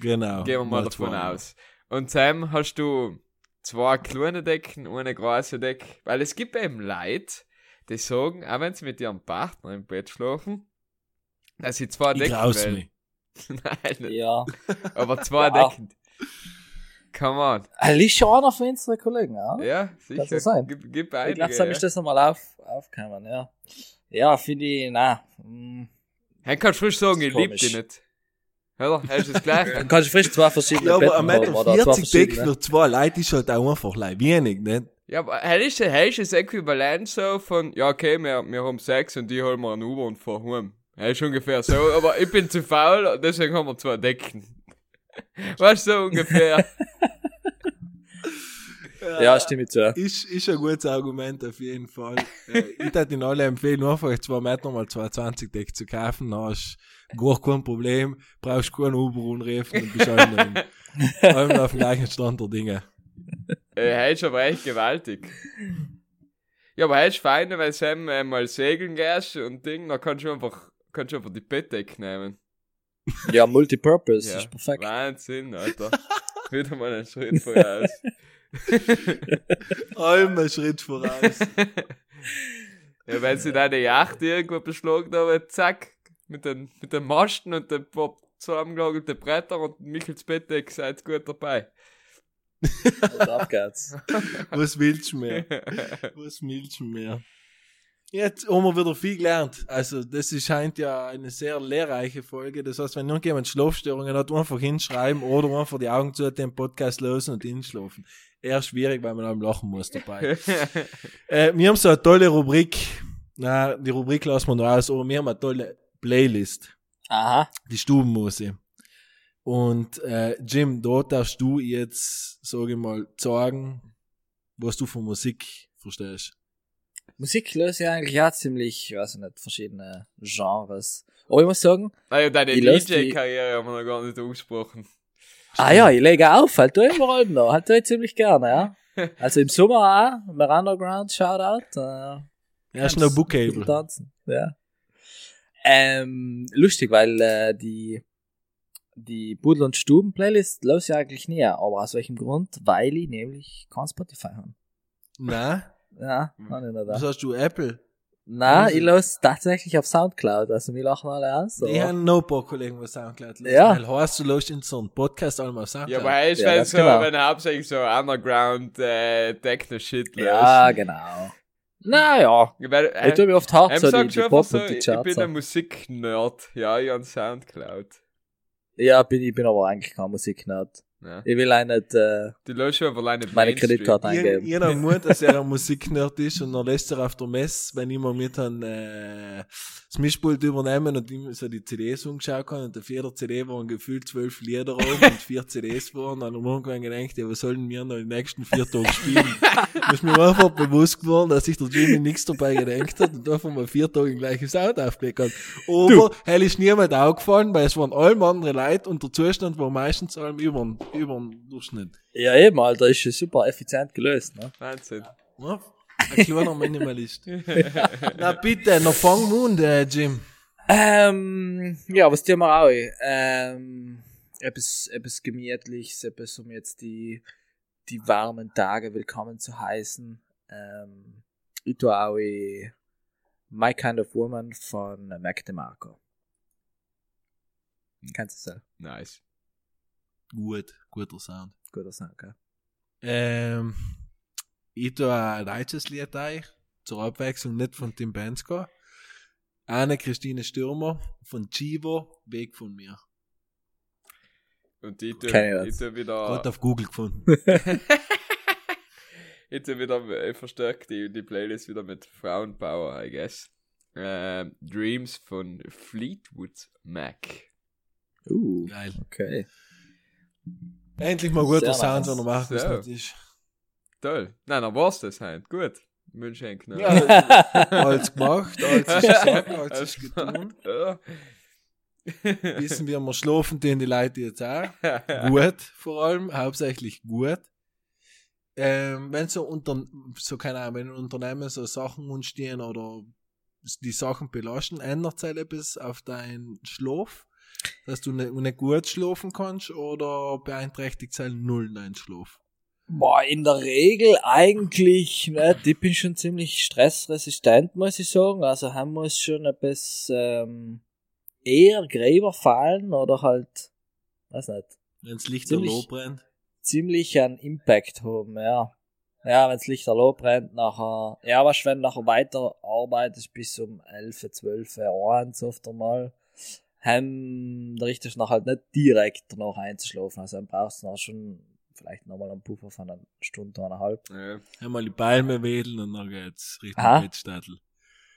Genau. Gehen wir mal davon zwei. aus. Und Sam, hast du zwei kleine Decken und eine große Deck? Weil es gibt eben Leute, die sagen, auch wenn sie mit ihrem Partner im Bett schlafen, dass sie zwei Ich Decken wählen. mich. Nein, nicht. Ja. aber zwei Ja. Decken. Come on. Er liegt schon einer von unseren Kollegen, ja? Ja, sicher. so sein. Gib, gib Ich einige, da ja. ist das nochmal auf, aufgekommen, ja. Ja, finde ich, na. mm. Hey, kannst du frisch sagen, ich ist lieb komisch. dich nicht. Oder? Hast du das gleiche? Dann kannst du frisch zwei verschiedene Ja, aber Betten ein Meter haben, zwei 40 Deck für zwei Leute ist halt auch einfach leid wenig, nicht? ja, aber hey, ist, hey, ist das Äquivalent so von, ja, okay, wir, wir haben sechs und die holen wir einen und fahren heim. Hey, ist ungefähr so, aber ich bin zu faul, und deswegen haben wir zwei Decken. Weißt du, so ungefähr. Ja, stimme ich zu. Ist, ist ein gutes Argument auf jeden Fall. äh, ich würde Ihnen alle empfehlen, einfach 2 Meter mal 220 Deck zu kaufen. Dann hast du gar kein Problem, brauchst keinen Uber anrufen und bist allem, allem auf dem gleichen Stand der Dinge. Äh, hey, ist aber echt gewaltig. Ja, aber ist fein, wenn Sam äh, mal segeln gehst und Ding, dann kannst du einfach, kannst du einfach die Bettdecke nehmen. Ja, Multipurpose, Ja. ist perfekt. Wahnsinn, Alter. Wieder mal einen Schritt voraus. Einen Schritt voraus. Ja, wenn sie deine Yacht irgendwo beschlagen haben, zack, mit den, mit den Masten und den paar zusammengenagelten Bretter und Michels Bettdeck seid gut dabei. Und ab geht's. Was willst du mehr? Was willst du mehr? Jetzt haben wir wieder viel gelernt. Also, das ist, scheint ja eine sehr lehrreiche Folge. Das heißt, wenn irgendjemand Schlafstörungen hat, einfach hinschreiben oder einfach die Augen zu den Podcast lösen und hinschlafen. Eher schwierig, weil man am Lachen muss dabei. äh, wir haben so eine tolle Rubrik. Na, die Rubrik lassen wir noch aus, aber wir haben eine tolle Playlist. Aha. Die Stubenmusik. Und äh, Jim, da darfst du jetzt, sage ich mal, sagen, was du von Musik verstehst. Musik löse ich eigentlich auch ziemlich, ich weiß nicht, verschiedene Genres. Aber ich muss sagen, Ah ja, deine DJ-Karriere haben wir noch gar nicht angesprochen. ah ja, ich lege auf, halt da überall noch, halt ich ziemlich gerne, ja. Also im Sommer auch, bei Underground, Shoutout. Äh, Ja, ist noch Bookable. tanzen, ja. Ähm, lustig, weil äh, die die Budel und Stuben Playlist los ich eigentlich nie, aber aus welchem Grund? Weil ich nämlich kein Spotify habe. Na, Ja, habe ich nicht was da. hast du, Apple? Na, Musik. ich los tatsächlich auf Soundcloud, also wir lachen alle aus. Ich aber- habe noch ein paar Kollegen, die Soundcloud lösen. Ja. Weil heißt, du löst in so einem Podcast einmal auf Soundcloud. Ja, aber ist Ja, wenn ganz so, genau. wenn er hauptsächlich so Underground äh, Techno-Shit löst. Ja, genau. Naja, Weil, ich tue mir oft hart Ähm, so die, die Pop so, und die ich Charts. bin ein. Musiknerd. Ja, ich an Soundcloud. Ja, bin, ich bin aber eigentlich kein Musiknerd. Ja. Ich will auch nicht äh, Die löschen einfach alleine meine Kreditkarte Ich, eingeben. ich habe gemeint, dass er ein Musiknerd ist und dann lässt er auf der Messe, wenn ich mal mit einem äh, das Mischpult übernehmen und ihm so die CDs umgeschaut kann und auf jeder CD waren gefühlt zwölf Lieder oben und vier CDs waren, dann haben wir irgendwann gedacht, ja, was sollen wir noch die nächsten vier Tage spielen? da ist mir einfach bewusst geworden, dass sich der Jimmy nichts dabei gedacht hat und einfach mal vier Tage den gleichen Sound aufgelegt hat. Aber, hell ist niemand aufgefallen, weil es waren allem andere Leute und der Zustand war meistens allem über, über den Durchschnitt. Ja, eben, Alter, ist schon super effizient gelöst, ne? Wahnsinn. Ja, ein kleiner Minimalist. Na bitte, noch fang Mund, äh, Jim. Ähm, ja, was tun wir auch? Ähm, etwas, etwas Gemütliches, etwas, um jetzt die, die warmen Tage willkommen zu heißen. Ähm, ich tue auch My Kind of Woman von Mac DeMarco. Kennst du selber? Nice. Gut, guter Sound. Guter Sound, gell? Ähm, ich tue ein deutsches Lied ein, zur Abwechslung nicht von Tim Bensko. Anne Christine Stürmer von Chivo, Weg von mir. Und ich tue, Kenn ich tue wieder, Gerade auf Google gefunden. ich tue wieder äh, verstärkt die, die Playlist wieder mit Frauenpower, I guess. Ähm, Dreams von Fleetwood Mac. Uh, Geil. okay. Endlich mal guter Sehr Sound, nice. sondern macht was So. nicht ist. Toll. Nein, dann war's das halt. Gut. Einen Knall. Ja, alles gemacht, alles ist gesagt, alles ist getan. Ja. Wissen wir, wir schlafen tun die Leute jetzt auch. Gut, vor allem, hauptsächlich gut. Ähm, wenn so unter, so keine Ahnung, wenn Unternehmen so Sachen entstehen oder die Sachen belasten, ändert sich etwas auf deinen Schlaf, dass du nicht, nicht gut schlafen kannst oder beeinträchtigt sich null dein Schlaf? Boah, in der Regel eigentlich nicht. Ich bin schon ziemlich stressresistent, muss ich sagen. Also haben muss schon etwas ähm, eher Gräber fallen oder halt, weiß nicht, Wenn das Licht Ziemlich- brennt. ziemlich einen Impact haben, ja. Ja, wenn's Lichterloh brennt, nachher, ja, was wenn du nachher weiter arbeitest bis um 11, 12, 1 oft einmal, haben, da richtest du nachher halt nicht direkt danach einzuschlafen, also dann brauchst du nachher schon vielleicht nochmal einen Puffer von einer Stunde, eineinhalb. Ja. Einmal die Palme wedeln und dann geht's Richtung Aha. Bettstadel.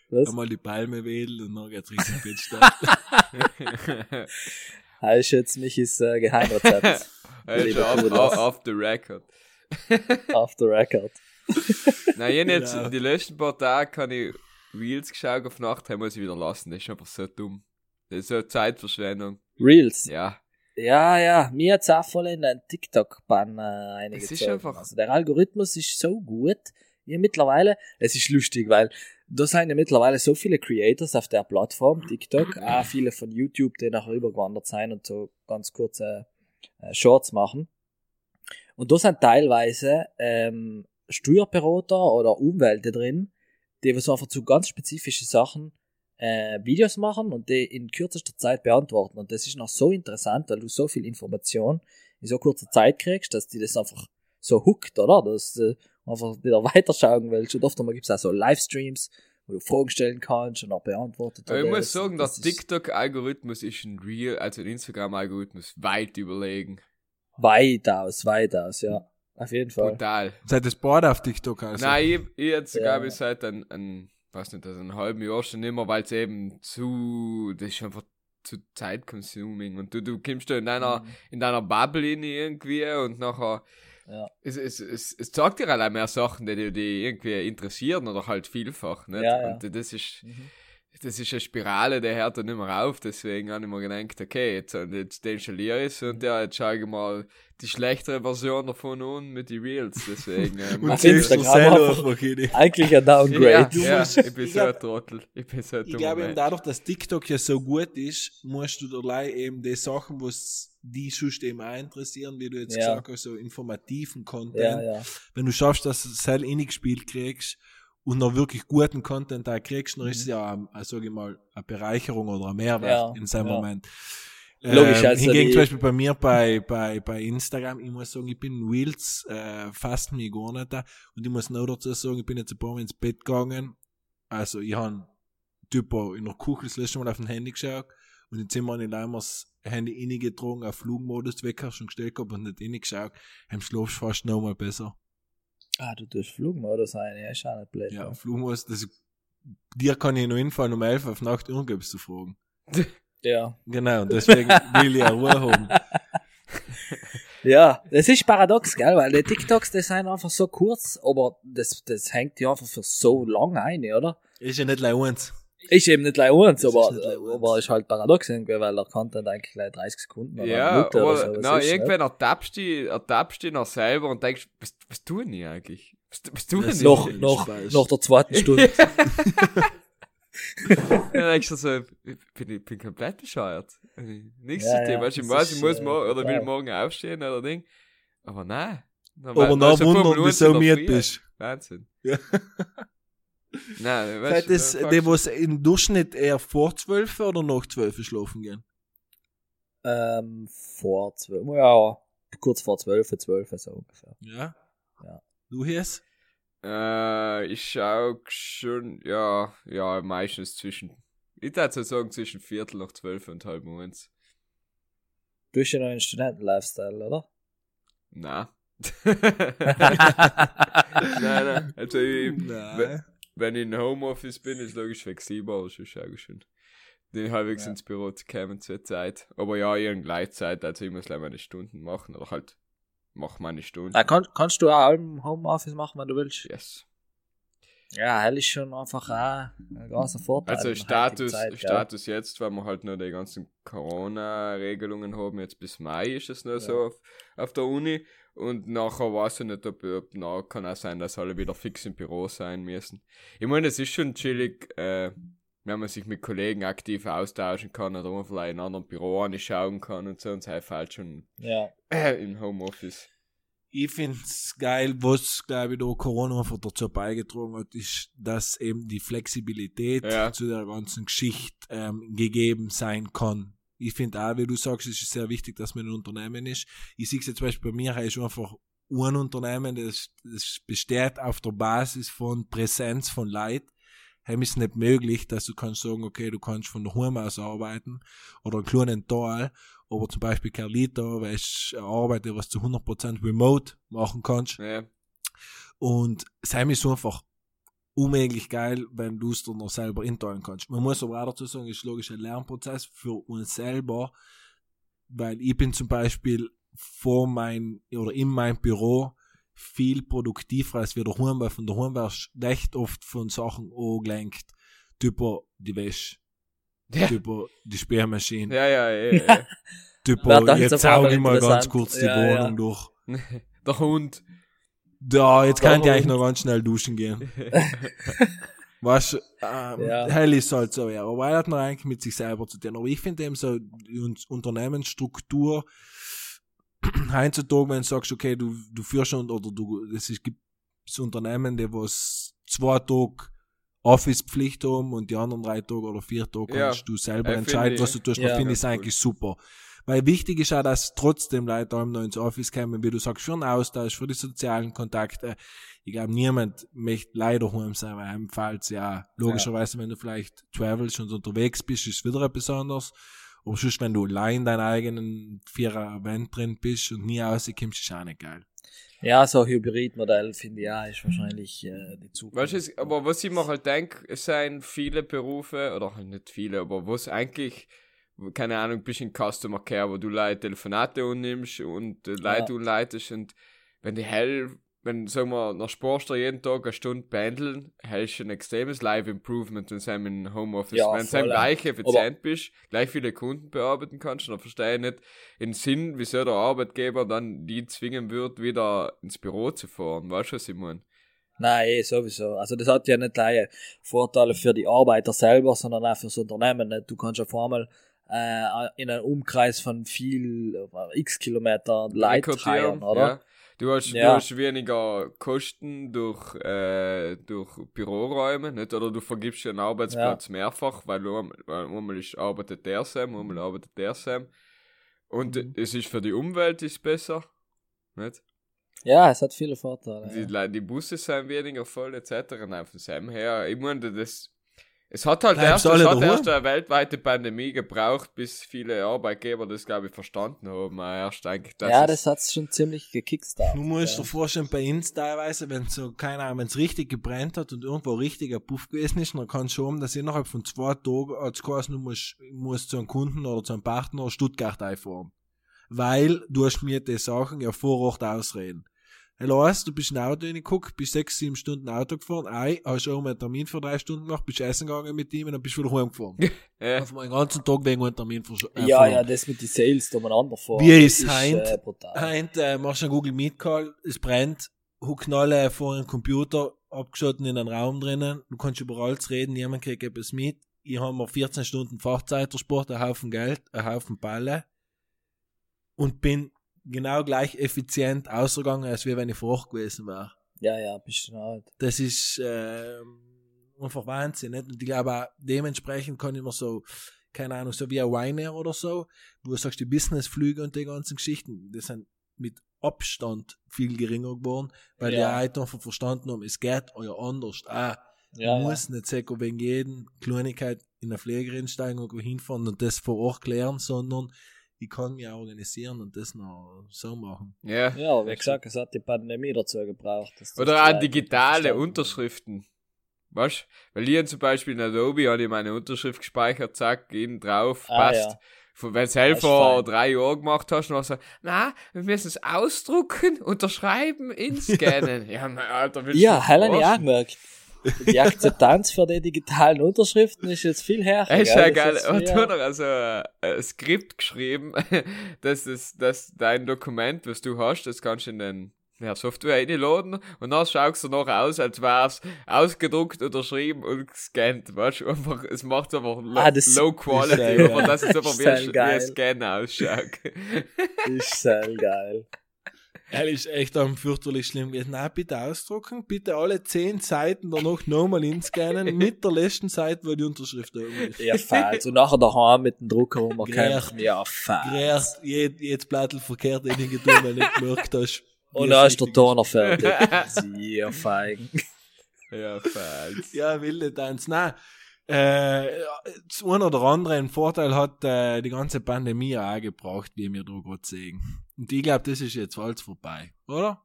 Was? Einmal die Palme wedeln und dann geht's Richtung Bettstadel. Das ist jetzt Michis äh, Geheimrezept. Also Bruder. off, off the record. Off the record. Nein, ich jetzt, Ja. die letzten paar Tage kann ich Reels geschaut auf Nacht, haben muss ich wieder lassen. Das ist einfach so dumm. Das ist so Zeitverschwendung. Reels. Ja. Ja, ja, mir hat's auch voll in den TikTok-Bann äh, eingezogen. ist einfach- Also der Algorithmus ist so gut. Ja, mittlerweile, es ist lustig, weil da sind ja mittlerweile so viele Creators auf der Plattform, TikTok, auch viele von YouTube, die nachher übergewandert sind und so ganz kurze äh, Shorts machen. Und da sind teilweise ähm, Steuerberater oder Umwälte drin, die so einfach zu ganz spezifischen Sachen äh, Videos machen und die in kürzester Zeit beantworten. Und das ist noch so interessant, weil du so viel Information in so kurzer Zeit kriegst, dass die das einfach so hookt, oder? Dass du einfach wieder weiterschauen willst. Und oft einmal gibt's auch so Livestreams, wo du Fragen stellen kannst und auch beantwortet Aber ich muss sagen, der TikTok-Algorithmus ist ein Real, also ein Instagram-Algorithmus weit überlegen. Weitaus, weitaus, ja. Auf jeden Fall. Brutal. Seid das Board auf TikTok also? Nein, ich, ich jetzt sogar Ja. bis seit ein, ein, weiß nicht, also ein halben Jahr schon immer, weil es eben zu, das ist einfach zu Zeit-consuming und du, du kommst da in deiner, Mhm. in deiner Bubble in irgendwie und nachher, Ja. es, es, es, es zeigt dir halt auch mehr Sachen, die dich irgendwie interessieren oder halt vielfach, nicht? Ja, ja. Und das ist, Mhm. Das ist eine Spirale, die hört dann nicht mehr auf, deswegen habe ich mir gedacht, okay, jetzt, und jetzt installiere ich es und ja, jetzt schaue ich mal die schlechtere Version davon an mit den Reels, deswegen. äh, Und Instagram selber Eigentlich ein Downgrade. ja, Du ja, musst- ich bin ich so ein glaub- Trottel. Ich bin so ein Ich glaube eben dadurch, dass TikTok ja so gut ist, musst du dabei eben die Sachen, was die sonst eben auch interessieren, wie du jetzt Ja. gesagt hast, so informativen Content. Ja, ja. Wenn du schaffst, dass du es selber eingespielt kriegst und noch wirklich guten Content da kriegst, dann ist es ja, ähm, sag ich mal, eine Bereicherung oder ein Mehrwert Mhm. Ja, in seinem ja. Moment. Logisch, ähm, also hingegen zum Beispiel bei mir bei, bei, bei Instagram, ich muss sagen, ich bin Reels äh, fast mir gar nicht da. Und ich muss noch dazu sagen, ich bin jetzt ein paar Mal ins Bett gegangen. Also ich habe typo in der Küche das letzte Mal auf dem Handy geschaut und Zimmer habe ich einmal das Handy reingetragen, auf Flugmodus Wecker schon gestellt gehabt und nicht reingeschaut. Heim schlafst du fast noch mal besser. Ah, du tust Flugmodus ein, ja, ist auch nicht blöd. Ja, Ja. Flugmodus, das, dir kann ich noch hinfallen um 11 auf Nacht irgendwas zu fragen. ja. Genau, und deswegen will ich auch Ruhe haben. Ja, das ist paradox, gell, weil die TikToks, die sind einfach so kurz, aber das, das hängt ja einfach für so lang ein, oder? Ist ja nicht gleich eins. Ist eben nicht gleich uns, Das ist aber, nicht aber ist halt paradox irgendwie, weil der Content eigentlich gleich 30 Sekunden oder Ja, Minute aber oder so. na, ist, irgendwann ertappst du dich- ertappst du dich noch selber und denkst, was, was tun die eigentlich? Was, was tun Das die? ist Noch, noch, noch der zweiten Stunde. Dann denkst du so, ich bin, ich bin komplett bescheuert. Nichts Ja, zu tun. ja, ich weiß, ich muss äh, morgen, oder will morgen aufstehen oder Ding. Aber nein. Dann Aber fünf wundern, wieso Früh. bist. Wahnsinn. Ja. Nein, weißt du, das da die, was im Durchschnitt eher vor 12 oder nach 12 schlafen gehen? Ähm, vor zwölf, ja, kurz vor zwölf, zwölf, so ungefähr. Ja? Ja. Du hier? Äh, ich schau schon, ja, ja, meistens zwischen, ich würde sagen zwischen Viertel nach zwölf und halb eins. Du bist ja noch ein Studenten-Lifestyle, oder? Na. nein, nein, also ich, Nein. Wenn ich in Homeoffice bin, ist logisch flexibel, aber schon schau schon. Den halbwegs Ja. ins Büro zu kommen zur Zeit. Aber ja, irgendeine Gleitzeit, also ich muss leider meine Stunden machen, oder halt, mach meine Stunden. Ah, kann, kannst du auch im Homeoffice machen, wenn du willst? Yes. Ja, hell ist schon einfach auch ein großer Vorteil. Also der Status, Zeit? Status jetzt, weil wir halt nur die ganzen Corona-Regelungen haben, jetzt bis Mai ist es nur so auf, auf der Uni. Und nachher weiß ich nicht, ob, ob na, kann auch sein, dass alle wieder fix im Büro sein müssen. Ich meine, es ist schon chillig, äh, wenn man sich mit Kollegen aktiv austauschen kann oder man vielleicht in einem anderen Büro anschauen kann und so, und es hilft halt schon Ja, äh, im Homeoffice. Ich find's geil, was, glaube ich, da Corona einfach dazu beigetragen hat, ist, dass eben die Flexibilität Ja. zu der ganzen Geschichte ähm, gegeben sein kann. Ich finde auch, wie du sagst, es ist sehr wichtig, dass man ein Unternehmen ist. Ich sehe jetzt zum Beispiel bei mir, ist einfach ein Unternehmen, das, das besteht auf der Basis von Präsenz von Leid. Heim ist nicht möglich, dass du kannst sagen, okay, du kannst von der Home aus arbeiten oder einen kleinen Teil, aber zum Beispiel Carlito, weil ich arbeite, was zu 100% remote machen kannst. Ja, Und Sam ist einfach unmöglich geil, wenn du es dir noch selber inteilen kannst. Man muss aber auch dazu sagen, es ist logisch ein Lernprozess für uns selber, weil ich bin zum Beispiel vor mein oder in meinem Büro viel produktiver als wir daheim, weil von daheim wirst du recht oft von Sachen angelenkt, typer die Wäsche, Ja. typer die Sperrmaschine, ja, ja, ja. ja. dann jetzt sauge ich mal ganz kurz die Ja, Wohnung ja. durch. Der Hund. Ja, jetzt kann ich eigentlich noch ganz schnell duschen gehen. Weißt du, ähm, Ja. hell ist halt so, ja. Aber er hat noch eigentlich mit sich selber zu tun. Aber ich finde eben so, die Un- Unternehmensstruktur, heutzutage, wenn du sagst, okay, du, du führst schon, oder du, es gibt so Unternehmen, die was zwei Tage Office-Pflicht haben und die anderen drei Tage oder vier Tage Ja. kannst du selber Ja, entscheiden, finde was du ich- tust. ja, finde ich es cool. eigentlich super. Weil wichtig ist auch, dass trotzdem Leute allem noch ins Office kommen, wie du sagst, für den Austausch, für die sozialen Kontakte. Ich glaube, niemand möchte leider heim sein, weil einem fällt's ja, logischerweise, wenn du vielleicht travelst und unterwegs bist, ist wieder etwas anderes. Aber sonst, wenn du allein in deinem eigenen vierer Event drin bist und nie rauskommst, ist auch nicht geil. ja so ein Hybridmodell finde ich auch, ist wahrscheinlich äh, die Zukunft. Weißt du, es- aber was ich mir halt denke, es sind viele Berufe, oder halt nicht viele, aber was eigentlich, keine Ahnung, bist in Customer Care, wo du Leute Telefonate annimmst und äh, Leute Ja. anleitest und wenn die hell, wenn, sagen wir, nach Sportst du jeden Tag eine Stunde pendeln, hältst du ein extremes Live-Improvement, wenn du im Homeoffice, Ja, wenn du gleich effizient bist, gleich viele Kunden bearbeiten kannst, dann verstehe ich nicht den Sinn, wieso der Arbeitgeber dann die zwingen wird, wieder ins Büro zu fahren. Weißt du, was ich meine? Nein, eh, sowieso. Also das hat ja nicht gleich Vorteile für die Arbeiter selber, sondern auch fürs Unternehmen. Nicht? Du kannst ja vor allem äh, in einem Umkreis von viel, äh, x Kilometer treiben, oder? Ja. Du hast, Ja. du hast weniger Kosten durch, äh, durch Büroräume, nicht? Oder du vergibst einen Arbeitsplatz mehrfach, weil du einmal, ist, arbeitet der Sam, einmal arbeitet der Sam. Und Mhm. es ist für die Umwelt ist besser, nicht? Ja, es hat viele Vorteile. Die, Ja. Die Busse sind weniger voll, etc. Nein, von Sam her, ich meine, das, es hat halt erst, es hat erst eine weltweite Pandemie gebraucht, bis viele Arbeitgeber das, glaube ich, verstanden haben. Aber Erst eigentlich, dass ja, es- das hat's schon ziemlich gekickstartet. Du musst dir ja. vorstellen, bei uns teilweise, wenn so, keine Ahnung, wenn es richtig gebrannt hat und irgendwo richtiger Puff gewesen ist, dann kann schon, dass innerhalb von zwei Tagen als geheißen, du musst, musst zu einem Kunden oder zu einem Partner Stuttgart einfahren. Weil du hast mir die Sachen ja vor Ort ausreden. Hallo, heißt, du bist ein Auto reingeguckt, bist sechs, sieben Stunden Auto gefahren, ei, hast auch mal einen Termin für drei Stunden gemacht, bist essen gegangen mit ihm und dann bist du wieder heimgefahren. Ja. Auf meinen ganzen Tag wegen einem Termin versch- äh, Ja, verloren. ja, das mit den Sales da umeinander vor. Wie das ist heint? äh, brutal. Heint, äh, machst du einen Google Meet Call, es brennt, Hucknalle vor einem Computer, abgeschotten in einem Raum drinnen, du kannst über alles reden, niemand kriegt etwas mit. Ich habe mir 14 Stunden Fahrzeitersport, einen Haufen Geld, einen Haufen Balle und bin genau gleich effizient ausgegangen, als wie wenn ich vor Ort gewesen wäre. Ja, ja, bist du halt. Das ist ähm, einfach Wahnsinn. Nicht? Und ich glaube auch, dementsprechend kann ich mir so, keine Ahnung, so wie ein Ryanair oder so, wo du sagst, die Businessflüge und die ganzen Geschichten, die sind mit Abstand viel geringer geworden, weil Ja. die halt einfach verstanden haben, es geht euer anders. Ah, Ja, du ja. musst nicht sagen, wegen jeden Kleinigkeit in eine Fliegerin steigen und hinfahren und das vor Ort klären, sondern ich kann mich organisieren und das noch so machen. Ja. Ja, wie gesagt, es hat die Pandemie dazu gebraucht. Oder Leute digitale. Unterschriften. Weißt Weil hier zum Beispiel in Adobe habe ich meine Unterschrift gespeichert, zack, innen drauf, Ah, passt. ja. Von- Wenn du es ist vor drei Jahren gemacht hast, dann hast du so, na, wir müssen es ausdrucken, unterschreiben, inscannen. ja, mein Alter, willst du Ja, habe ich auch gemerkt. Die Akzeptanz für die digitalen Unterschriften ist jetzt viel. Ey, ist ja geil. Und du hast also ein, Skript geschrieben, dass, das, dass dein Dokument, was du hast, das kannst du in den ja, Software reinladen und dann schaust du noch aus, als wär's ausgedruckt, unterschrieben und gescannt. Weißt du, einfach, es macht einfach lo Ah, low quality, das ist ja aber einfach Das wie, ist ein- ja wie ein. Scan ausschaut. Ist sehr geil. Er ist echt am fürchterlich schlimm gewesen. Nein, bitte ausdrucken, bitte alle zehn Seiten danach nochmal inscannen, mit der letzten Seite, wo die Unterschrift oben ist. Ja, falsch. Und nachher daheim mit dem Drucker rumkämpfen. Gerecht. Ja, falsch. Gerät, jed, jedes Blattel verkehrt in die tun, wenn du nicht gemerkt hast. Und dann ist der Toner fertig. Sehr fein. ja, falsch. Ja, wilde Tanz. Nein, äh, das ein oder andere einen Vorteil hat äh, die ganze Pandemie auch gebraucht, wie wir da gerade sehen. Und ich glaube, das ist jetzt alles vorbei, oder?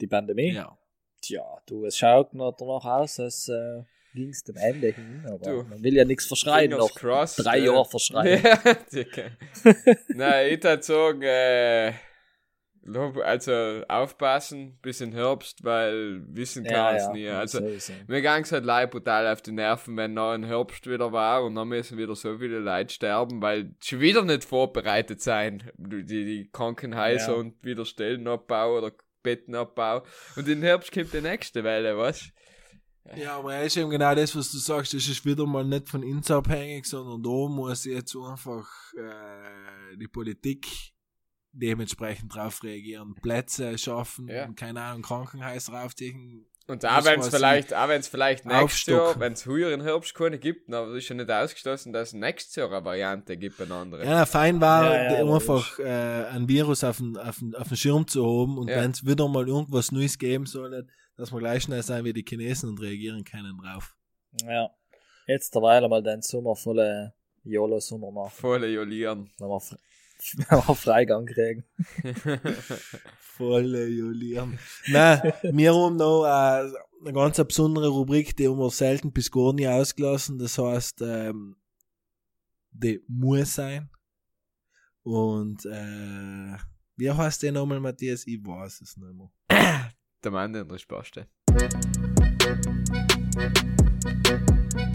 Die Pandemie? Ja. Tja, du, es schaut noch danach aus, als äh, ging es dem Ende hin. Aber Du. man will ja nichts verschreien Fingers noch. crossed, drei äh. Jahre verschreien. Ja. Nein, ich würde sagen, äh, also aufpassen bis in Herbst, weil wissen kann man es nie. Also, sowieso. mir ging es halt leid brutal auf die Nerven, wenn noch ein Herbst wieder war und dann müssen wieder so viele Leute sterben, weil schon wieder nicht vorbereitet sein. Die, die Krankenhäuser Ja. und wieder Stellenabbau oder Bettenabbau. Und im Herbst kommt die nächste Welle, weißt Ja, aber es ist eben genau das, was du sagst, das ist wieder mal nicht von uns abhängig, sondern da muss jetzt einfach äh, die Politik dementsprechend drauf reagieren, Plätze schaffen, Ja. keine Ahnung, Krankenhäuser aufziehen. Und auch wenn es vielleicht, auch wenn es vielleicht nächstes. Jahr, wenn es heuer im Herbst keine gibt, aber es ist ja nicht ausgeschlossen, dass es nächstes Jahr eine Variante gibt, eine andere. Ja, fein war, Ja, ja, einfach äh, ein Virus auf den, auf, den, auf den Schirm zu haben und Ja. wenn es wieder mal irgendwas Neues geben soll, dass wir gleich schnell sein wie die Chinesen und reagieren können drauf. Ja. Jetzt derweil mal den Sommer volle YOLO-Sommer machen. Volle Jolieren. Fre- wenn wir Freigang kriegen. Volle Julian. Nein, wir haben noch äh, eine ganz besondere Rubrik, die haben wir selten bis gar nie ausgelassen. Das heißt, ähm, die muss sein. Und äh, wie heißt der nochmal, Matthias? Ich weiß es nicht mehr. Der Mann in der Spaste.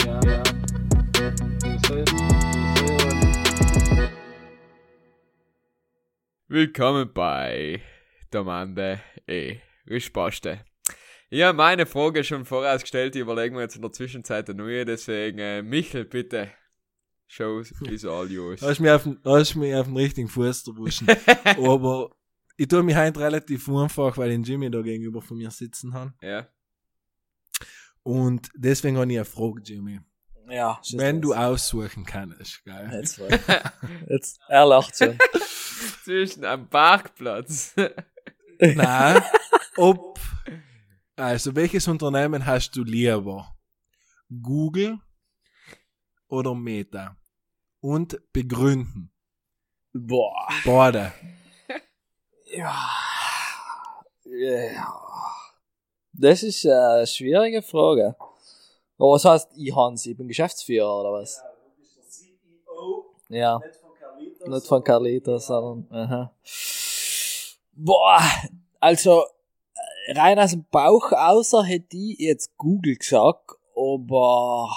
Ja, ja. Willkommen bei der Mande E. Rispaste. Ich habe meine Frage schon vorausgestellt, die überlegen wir jetzt in der Zwischenzeit eine neue, deswegen äh, Michel, bitte. Show is all yours. Hast mich auf den, hast mich auf den richtigen Fuß erwischen. Aber ich tue mich heute relativ einfach, weil den Jimmy da gegenüber von mir sitzen hat. ja. Und deswegen habe ich eine Frage, Jimmy. Ja, Wenn du aussuchen kannst, gell? Jetzt, jetzt, er lacht schon. Zwischen am Parkplatz. Nein. Ob, also welches Unternehmen hast du lieber? Google oder Meta? Und begründen. Boah. Beide. Ja. ja. Das ist eine schwierige Frage. Aber was heißt, ich Hans, ich bin Geschäftsführer oder was? Ja. Nicht von Carlitos, sondern. Aha. Boah, also rein aus dem Bauch außer hätte ich jetzt Google gesagt, aber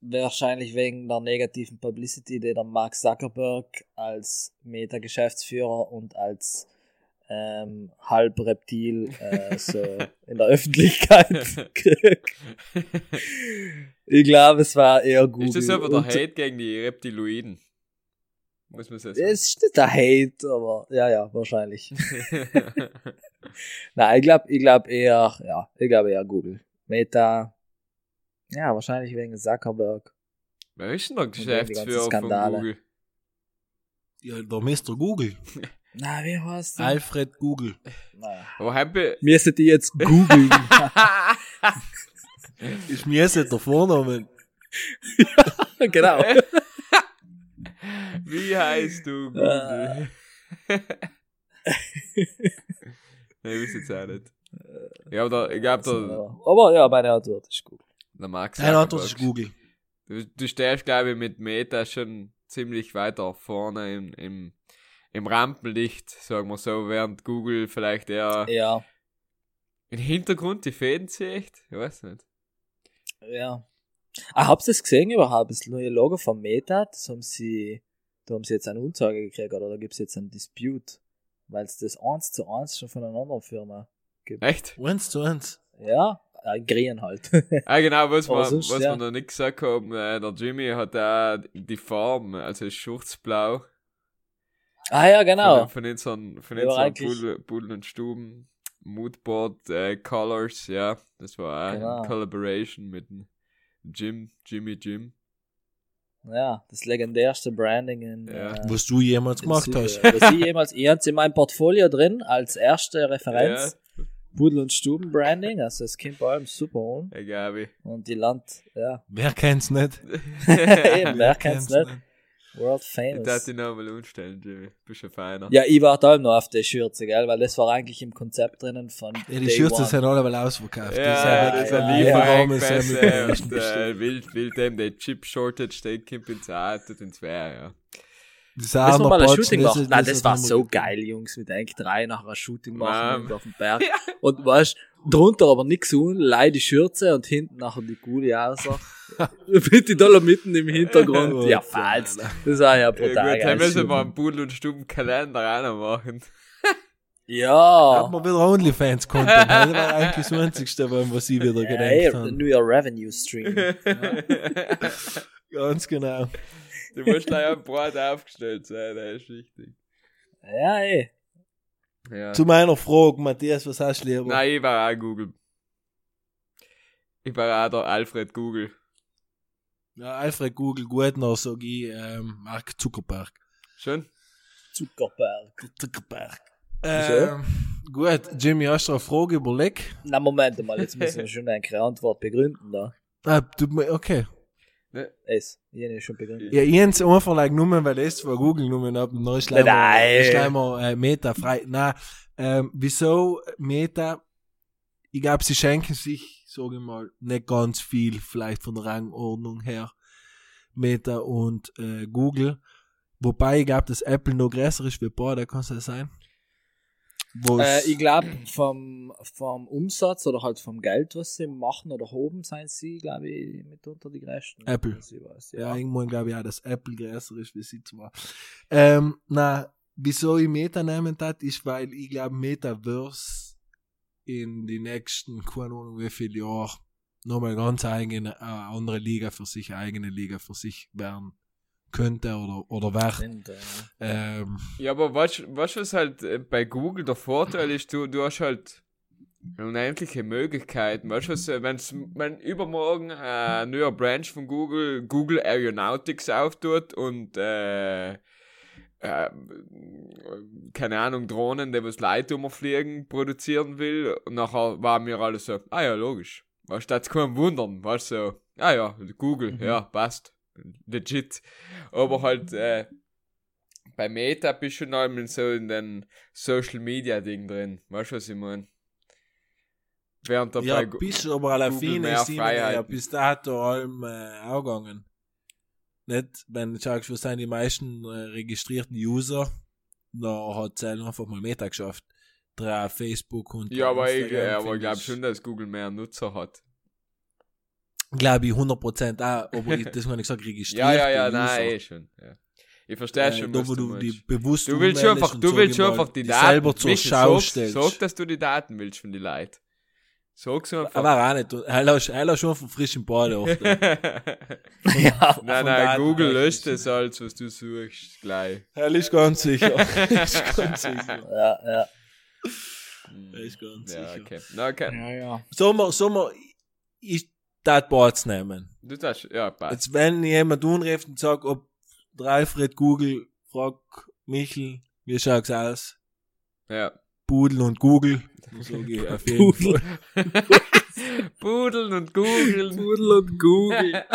wahrscheinlich wegen der negativen Publicity, die der Mark Zuckerberg als Meta-Geschäftsführer und als ähm, Halbreptil äh, so in der Öffentlichkeit. Ich glaube, es war eher Google. ist das aber der Hate gegen die Reptiloiden? Muss man sagen. Es ist nicht der Hate, aber ja, ja, wahrscheinlich. Nein, ich glaube ich glaub eher, ja, ich glaube eher Google. Meta, ja, wahrscheinlich wegen Zuckerberg. Wer ist denn der Geschäftsführer von Skandale. Google? Ja, der Mr. Google. Na, wie heißt der? Alfred Google. Na. Aber habe Müssen die jetzt googeln? Ist mir jetzt der Vorname. genau. Wie heißt du, Google? nee, ich weiß jetzt auch nicht. Ja, aber der, ich glaube, der, Aber ja, meine Antwort ist gut. der Max. Deine Antwort ist. Google. Du, du stehst, glaube ich, mit Meta schon ziemlich weiter vorne im, im, im Rampenlicht, sagen wir so, während Google vielleicht eher Ja, im Hintergrund die Fäden zieht. Ich weiß nicht. ja. Ah, habt ihr das gesehen überhaupt? Das neue Logo von Meta, das haben sie, da haben sie jetzt eine Unzage gekriegt, oder da gibt es jetzt einen Dispute, weil es das eins zu eins schon von einer anderen Firma gibt. Echt? Eins zu eins. Ja, äh, Green halt. Ah, genau, was, wir, sonst, was ja. wir noch nicht gesagt haben, äh, der Jimmy hat auch die Farben, also schwarzblau. Ah ja, Von, genau. von von Ja, aber unseren eigentlich- Bull- Bullen und Stuben. Moodboard äh, Colors, ja. Das war auch Genau. eine Collaboration mit dem Jim, Jimmy Jim. Ja, das legendärste Branding in, Ja. äh, Was du jemals gemacht hast. Süd- Was ich jemals, ich hab's in meinem Portfolio drin, als erste Referenz. Pudel- und Stuben-Branding, also es kommt bei allem super an. Ja, Gabi. Und die Land, ja. Wer kennt's nicht? Eben, wer kennt's nicht? World Ich darf famous. dich noch mal umstellen, Jimmy. Bist ein feiner. Ja, ich warte allem noch auf die Schürze, gell, weil das war eigentlich im Konzept drinnen von. Ja, die Day Schürze One. sind alle mal ausverkauft. Ja, das ist ein ja, Lieferraum ist Lieferengpässe ja und mit- äh, will, will dem der Chip Shortage, der kommt ins Art und ins Wehr, ja. Das Müssen wir mal ein Shooting machen? Nein, das war so geil, Jungs. Wir denken drei nach einer Shooting machen auf dem Berg. Und weißt, drunter aber nix un, leih die Schürze und hinten nachher die gute außer. Mit die Dollar mitten im Hintergrund. ja, falsch. Das war ja Ja, brutal gut, dann geil. müssen wir einen Pudel und Stuben Kalender auch noch machen. Hat Ja. man wieder OnlyFans-Content. Das war eigentlich das Einzigste, was ich wieder Ja, gedacht habe. New Year Revenue Stream. Ganz genau. Du musst gleich am Brot aufgestellt sein, das ist wichtig. ja, ey. Ja. Zu meiner Frage, Matthias, was hast du lieber? Nein, ich war auch Google. Ich war auch der Alfred Google. Ja, Alfred Google, gut noch, sag ich, ähm, Mark Zuckerberg. Schön? Zuckerberg. Zuckerberg. Ähm, gut, Jimmy, hast du eine Frage überlegt? Na, Moment mal, jetzt müssen wir schon eine Antwort begründen da. Ah, tut mir, okay. Es, ich habe schon begründet. Ja, ich hab's einfach like, nur, weil das von Google genommen hab, dann ist leider, Nein. ist leider äh, Meta frei. Nein, ähm, wieso Meta? Ich glaube, sie schenken sich, sage ich mal, nicht ganz viel, vielleicht von der Rangordnung her, Meta und äh, Google. Wobei ich glaube, dass Apple noch größer ist wie beide, kann es das sein? Äh, ich glaube, vom, vom Umsatz oder halt vom Geld, was sie machen oder hoben, seien sie, glaube ich, mitunter die größten. Apple. Weiß, Ja, ja. irgendwann glaube ich auch, dass Apple größer ist wie sie zwar. Ähm, na, wieso ich Meta nehmen tat, ist, weil ich glaube, Metaverse in die nächsten, keine Ahnung wie viele Jahre, nochmal ganz eigene, äh, andere Liga für sich, eigene Liga für sich werden könnte oder, oder äh, Ähm, Ja, aber was, was was halt äh, bei Google der Vorteil ist, du, du hast halt unendliche Möglichkeiten. Weißt du, was, äh, wenn's, wenn übermorgen äh, ein neuer Branch von Google, Google Aeronautics auftut und äh, äh, keine Ahnung, Drohnen, die was Leute fliegen, produzieren will, und nachher war mir alles so, ah ja, logisch. Weißt du, das kann wundern, weißt du, so, ah ja, Google, Mhm. ja, passt. Legit. Aber halt, äh, bei Meta bist du noch einmal so in den Social Media Ding drin. Weißt du, was ich meine? Während der ja, bei Gu- bis aber alle Fine immer ja bis dato allem äh, auch gegangen. Nicht, wenn du schaust, was sind die meisten äh, registrierten User, da hat es einfach mal Meta geschafft. Drei Facebook und ja, aber ich, Instagram, äh, aber ich glaube schon, dass Google mehr Nutzer hat. Glaube ich 100% auch, aber ich, das habe ich gesagt, registriert. Ja, ja, ja, nein, eh schon. Ja. Ich verstehe äh, schon, da, wo du, du die bewusst Du willst schon einfach, du willst schon einfach die Daten. selber zur Michi, Schau sag, stellst. Sag, dass du die Daten willst von den Leuten. Sag's einfach. aber auch nicht. Er er ist schon von frischem Bade da. ja. nein, nein, Google löscht das alles, was du suchst, gleich. Er ist ganz sicher. Er ist ganz sicher. ja, ja. Er ist ganz Ja, sicher. okay. Na, okay. Ja, ja. Sommer, Sommer, ich das Boards nehmen. Du darfst, ja, passt. Jetzt, wenn jemand unruft und sagt, ob Alfred Google, frag Michel, wie schaut's aus? Ja. Pudel und Google. So geht auf jeden Pudel. Fall. Pudeln und googeln. Pudel und Google.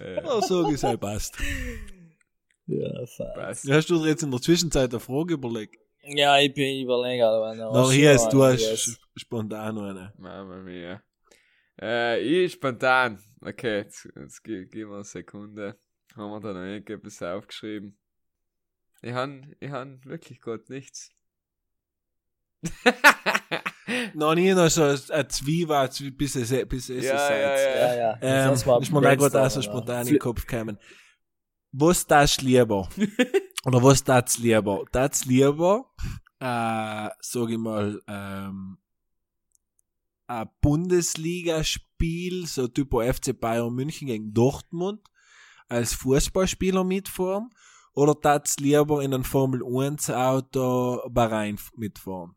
Ja, Ja, so ist halt passt. ja, fast. passt. Hast du dir jetzt in der Zwischenzeit eine Frage überlegt? Ja, ich bin überlegen, aber Na, hier ist, du hast spontan eine. Mama mia. Äh, ich spontan. Okay, jetzt, jetzt gi- gib mir eine Sekunde. Haben wir da noch irgendetwas aufgeschrieben? Ich han, ich han wirklich Gott nichts. Noch nie noch so ein Zwiebel, Zwie- bis es, bis es Ja, ja, ja. Ja, ja. Ähm, Das war ist mir da gerade auch so spontan in den Kopf gekommen. Was das lieber? Oder was das lieber? Das lieber, äh, sag ich mal, ähm, ein Bundesligaspiel, so typo FC Bayern München gegen Dortmund, als Fußballspieler mitfahren? Oder das lieber in ein Formel 1 Auto Bahrain mitfahren?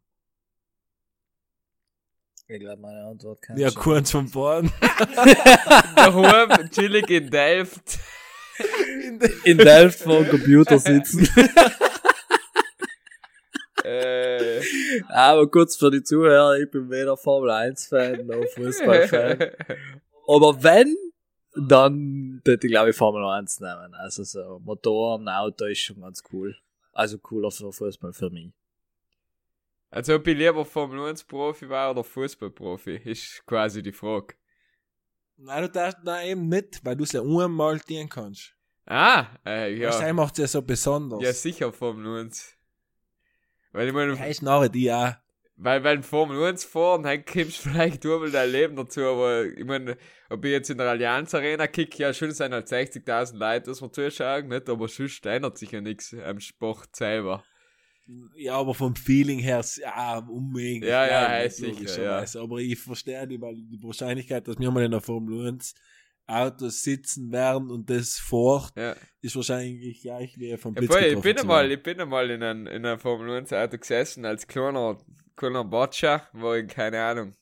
Ich glaube, meine Antwort kann Ja, kurz vom Bahn. Daheim, chillig in Delft. in Delft vor dem Computer sitzen. Äh, Aber kurz für die Zuhörer, ich bin weder Formel 1 Fan noch Fußball-Fan. Aber wenn, dann würde ich glaube ich Formel 1 nehmen. Also so Motor am Auto ist schon ganz cool. Also cooler für Fußball für mich. Also ob ich lieber Formel 1 Profi war oder Fußballprofi, ist quasi die Frage. Nein, du darfst, nein, eben nicht, weil du es ja einmal dienen kannst. Ah, äh, Ja. Das macht es ja so besonders. Ja, sicher Formel 1. Weil ich meine, Heißt nachher die auch. weil wenn Formel 1 fahren, dann kommst du vielleicht mal dein Leben dazu, aber ich meine, ob ich jetzt in der Allianz Arena kicke, ja, schön sein als 60.000 Leute, dass wir zuschauen, nicht, aber sonst ändert sich ja nichts am Sport selber. Ja, aber vom Feeling her, ja, unmöglich. Ja, ja, nicht sicher, logischerweise. Aber ich verstehe die, weil die Wahrscheinlichkeit, dass wir mal in der Formel 1 Autos sitzen werden und das fort, Ja. ist wahrscheinlich gleich wie vom Ja, Blitz voll, ich bin einmal, ich bin einmal in einem, in einem Formel 1 Auto gesessen als kleiner, kleiner Boccia, war ich, keine Ahnung,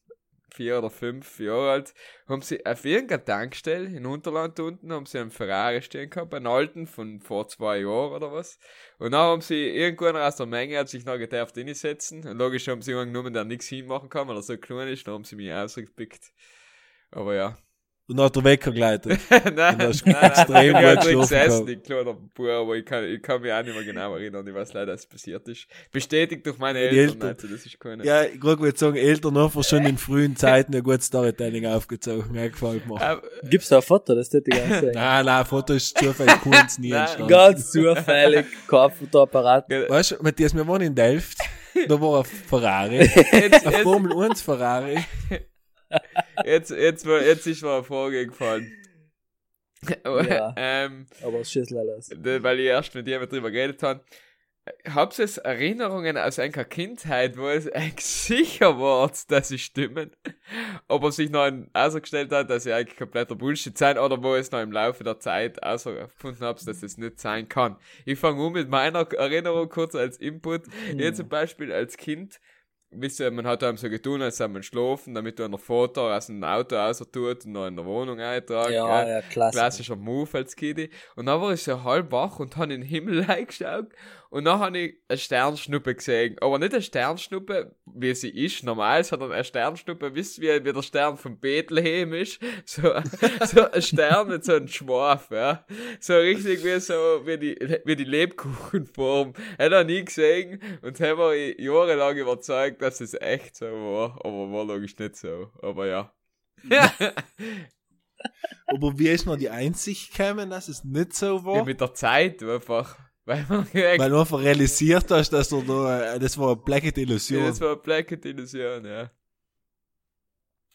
vier oder fünf Jahre alt, haben sie auf irgendeiner Tankstelle in Unterland unten, haben sie einen Ferrari stehen gehabt, einen alten von vor zwei Jahren oder was. Und dann haben sie irgendwann aus der Menge hat sich noch gedacht hinsetzen. Und logisch haben sie jemanden genommen, der nichts hinmachen kann, weil er so klein ist, dann haben sie mich ausgepickt. Aber ja. Und nach der Wecker geleitet. nein, nein, ist nein, extrem ich gut geschlafen gesessen, ich Bub, aber ich kann, ich kann mich auch nicht mehr genau erinnern, ich weiß leider, was passiert ist. Bestätigt durch meine Eltern, Eltern. also das ist keine. ja, ich würde sagen, Eltern haben schon in frühen Zeiten ein gutes Storytelling aufgezogen. Mir gefällt mir. Gibt's da ein Foto? Das tut die ganze Zeit. Nein, nein, Foto ist zufällig kurz nie Nein, entstanden. Ganz zufällig, kein Fotoapparat. Weißt du, Matthias, wir waren in Delft. Da war ein Ferrari. jetzt, Ein jetzt, Formel 1 Ferrari. Jetzt, jetzt, jetzt ist mir eine Frage gefallen. Ja. ähm, Aber schieß alles. d- weil ich erst mit jemand drüber geredet habe. Habt ihr Erinnerungen aus einer Kindheit, wo es eigentlich sicher war, dass sie stimmen? Ob er sich noch ausgestellt hat, dass sie eigentlich kompletter Bullshit sein oder wo es noch im Laufe der Zeit ausgefunden habt, dass es nicht sein kann. Ich fange um mit meiner Erinnerung kurz als Input. Jetzt zum Beispiel als Kind, wisst ihr, man hat einem so getan, als sei man schlafen, damit du der Foto aus dem Auto raus tut und noch in der Wohnung eintragen. Ja, ja, klasse. klassischer Move als Kiddy. Und dann war ich so halb wach und habe in den Himmel reingeschaut und dann habe ich eine Sternschnuppe gesehen. Aber nicht eine Sternschnuppe, wie sie ist, normal, sondern eine Sternschnuppe, wisst ihr, wie, der Stern von Bethlehem ist? So, so ein Stern mit so einem Schwarf, ja. So richtig wie so, wie die, wie die Lebkuchenform. Hätte er nie gesehen und haben wir jahrelang überzeugt, dass es echt so war. Aber war logisch nicht so. Aber ja. Aber wie ist noch die Einsicht gekommen, dass es nicht so Ja, war? mit der Zeit einfach. Weil man Weil du einfach realisiert hast, dass du da, äh, das war eine blacked Illusion. das war eine Blacked Illusion, ja.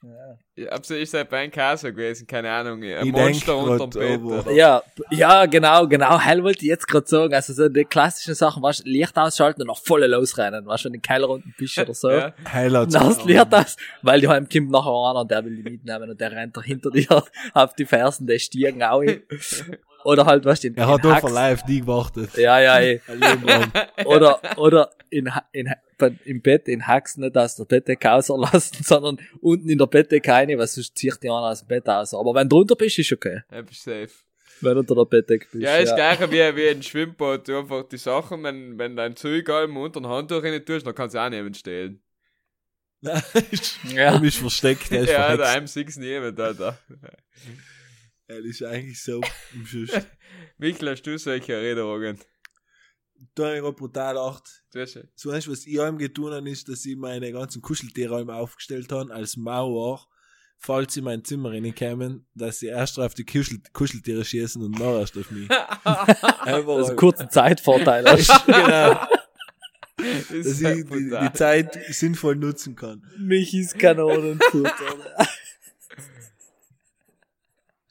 Ja. Ich hab so, ist halt bei Castle gewesen, keine Ahnung, ein Ich Monster unterm Bett. Oder? Ja, ja, genau, genau. Hell wollte ich jetzt gerade sagen. Also so die klassischen Sachen, was Licht ausschalten und noch voll losrennen, was schon in den Keller unten bist oder so. Ja. Highlights. Das Licht aus, weil die heim kommt nachher einer und der will die mitnehmen und der rennt da hinter dir auf die Fersen, der Stiegen auch hin. oder halt, was in, Er in hat nur Hacks- für live nie gewartet. Ja, ja, eh. Ein lang. oder, oder in, in, im Bett in Hacks nicht aus der Bettdecke auslassen, sondern unten in der Bettdecke eine, weil sonst zieht die einer aus dem Bett aus. Aber wenn du drunter bist, ist okay. Ja, bist safe. Wenn du unter der Bettdecke bist. Ja, ist gleich wie, wie ein Schwimmbad. Du einfach die Sachen, wenn, wenn dein Zeug allem unter den Handtuch rein tust, dann kannst du auch niemand stehlen. Nein, ist- Ja. Er ist versteckt, er ist Ja, verhext. der M6 niemand, Alter. Er ist eigentlich so im Schuss. Michael, hast du solche Erinnerungen? Da habe ich gerade brutal acht. Du hast, So was ich einem getan habe, ist, dass ich meine ganzen Kuscheltierräume aufgestellt habe, als Mauer, falls sie in mein Zimmer reinkämen, dass sie erst auf die Kuschel Kuscheltiere schießen und nachher erst auf mich. Einfach, Das ist ein kurzer Zeitvorteil. genau, das dass ist ich die, die Zeit sinnvoll nutzen kann. Michis Kanonenfutter.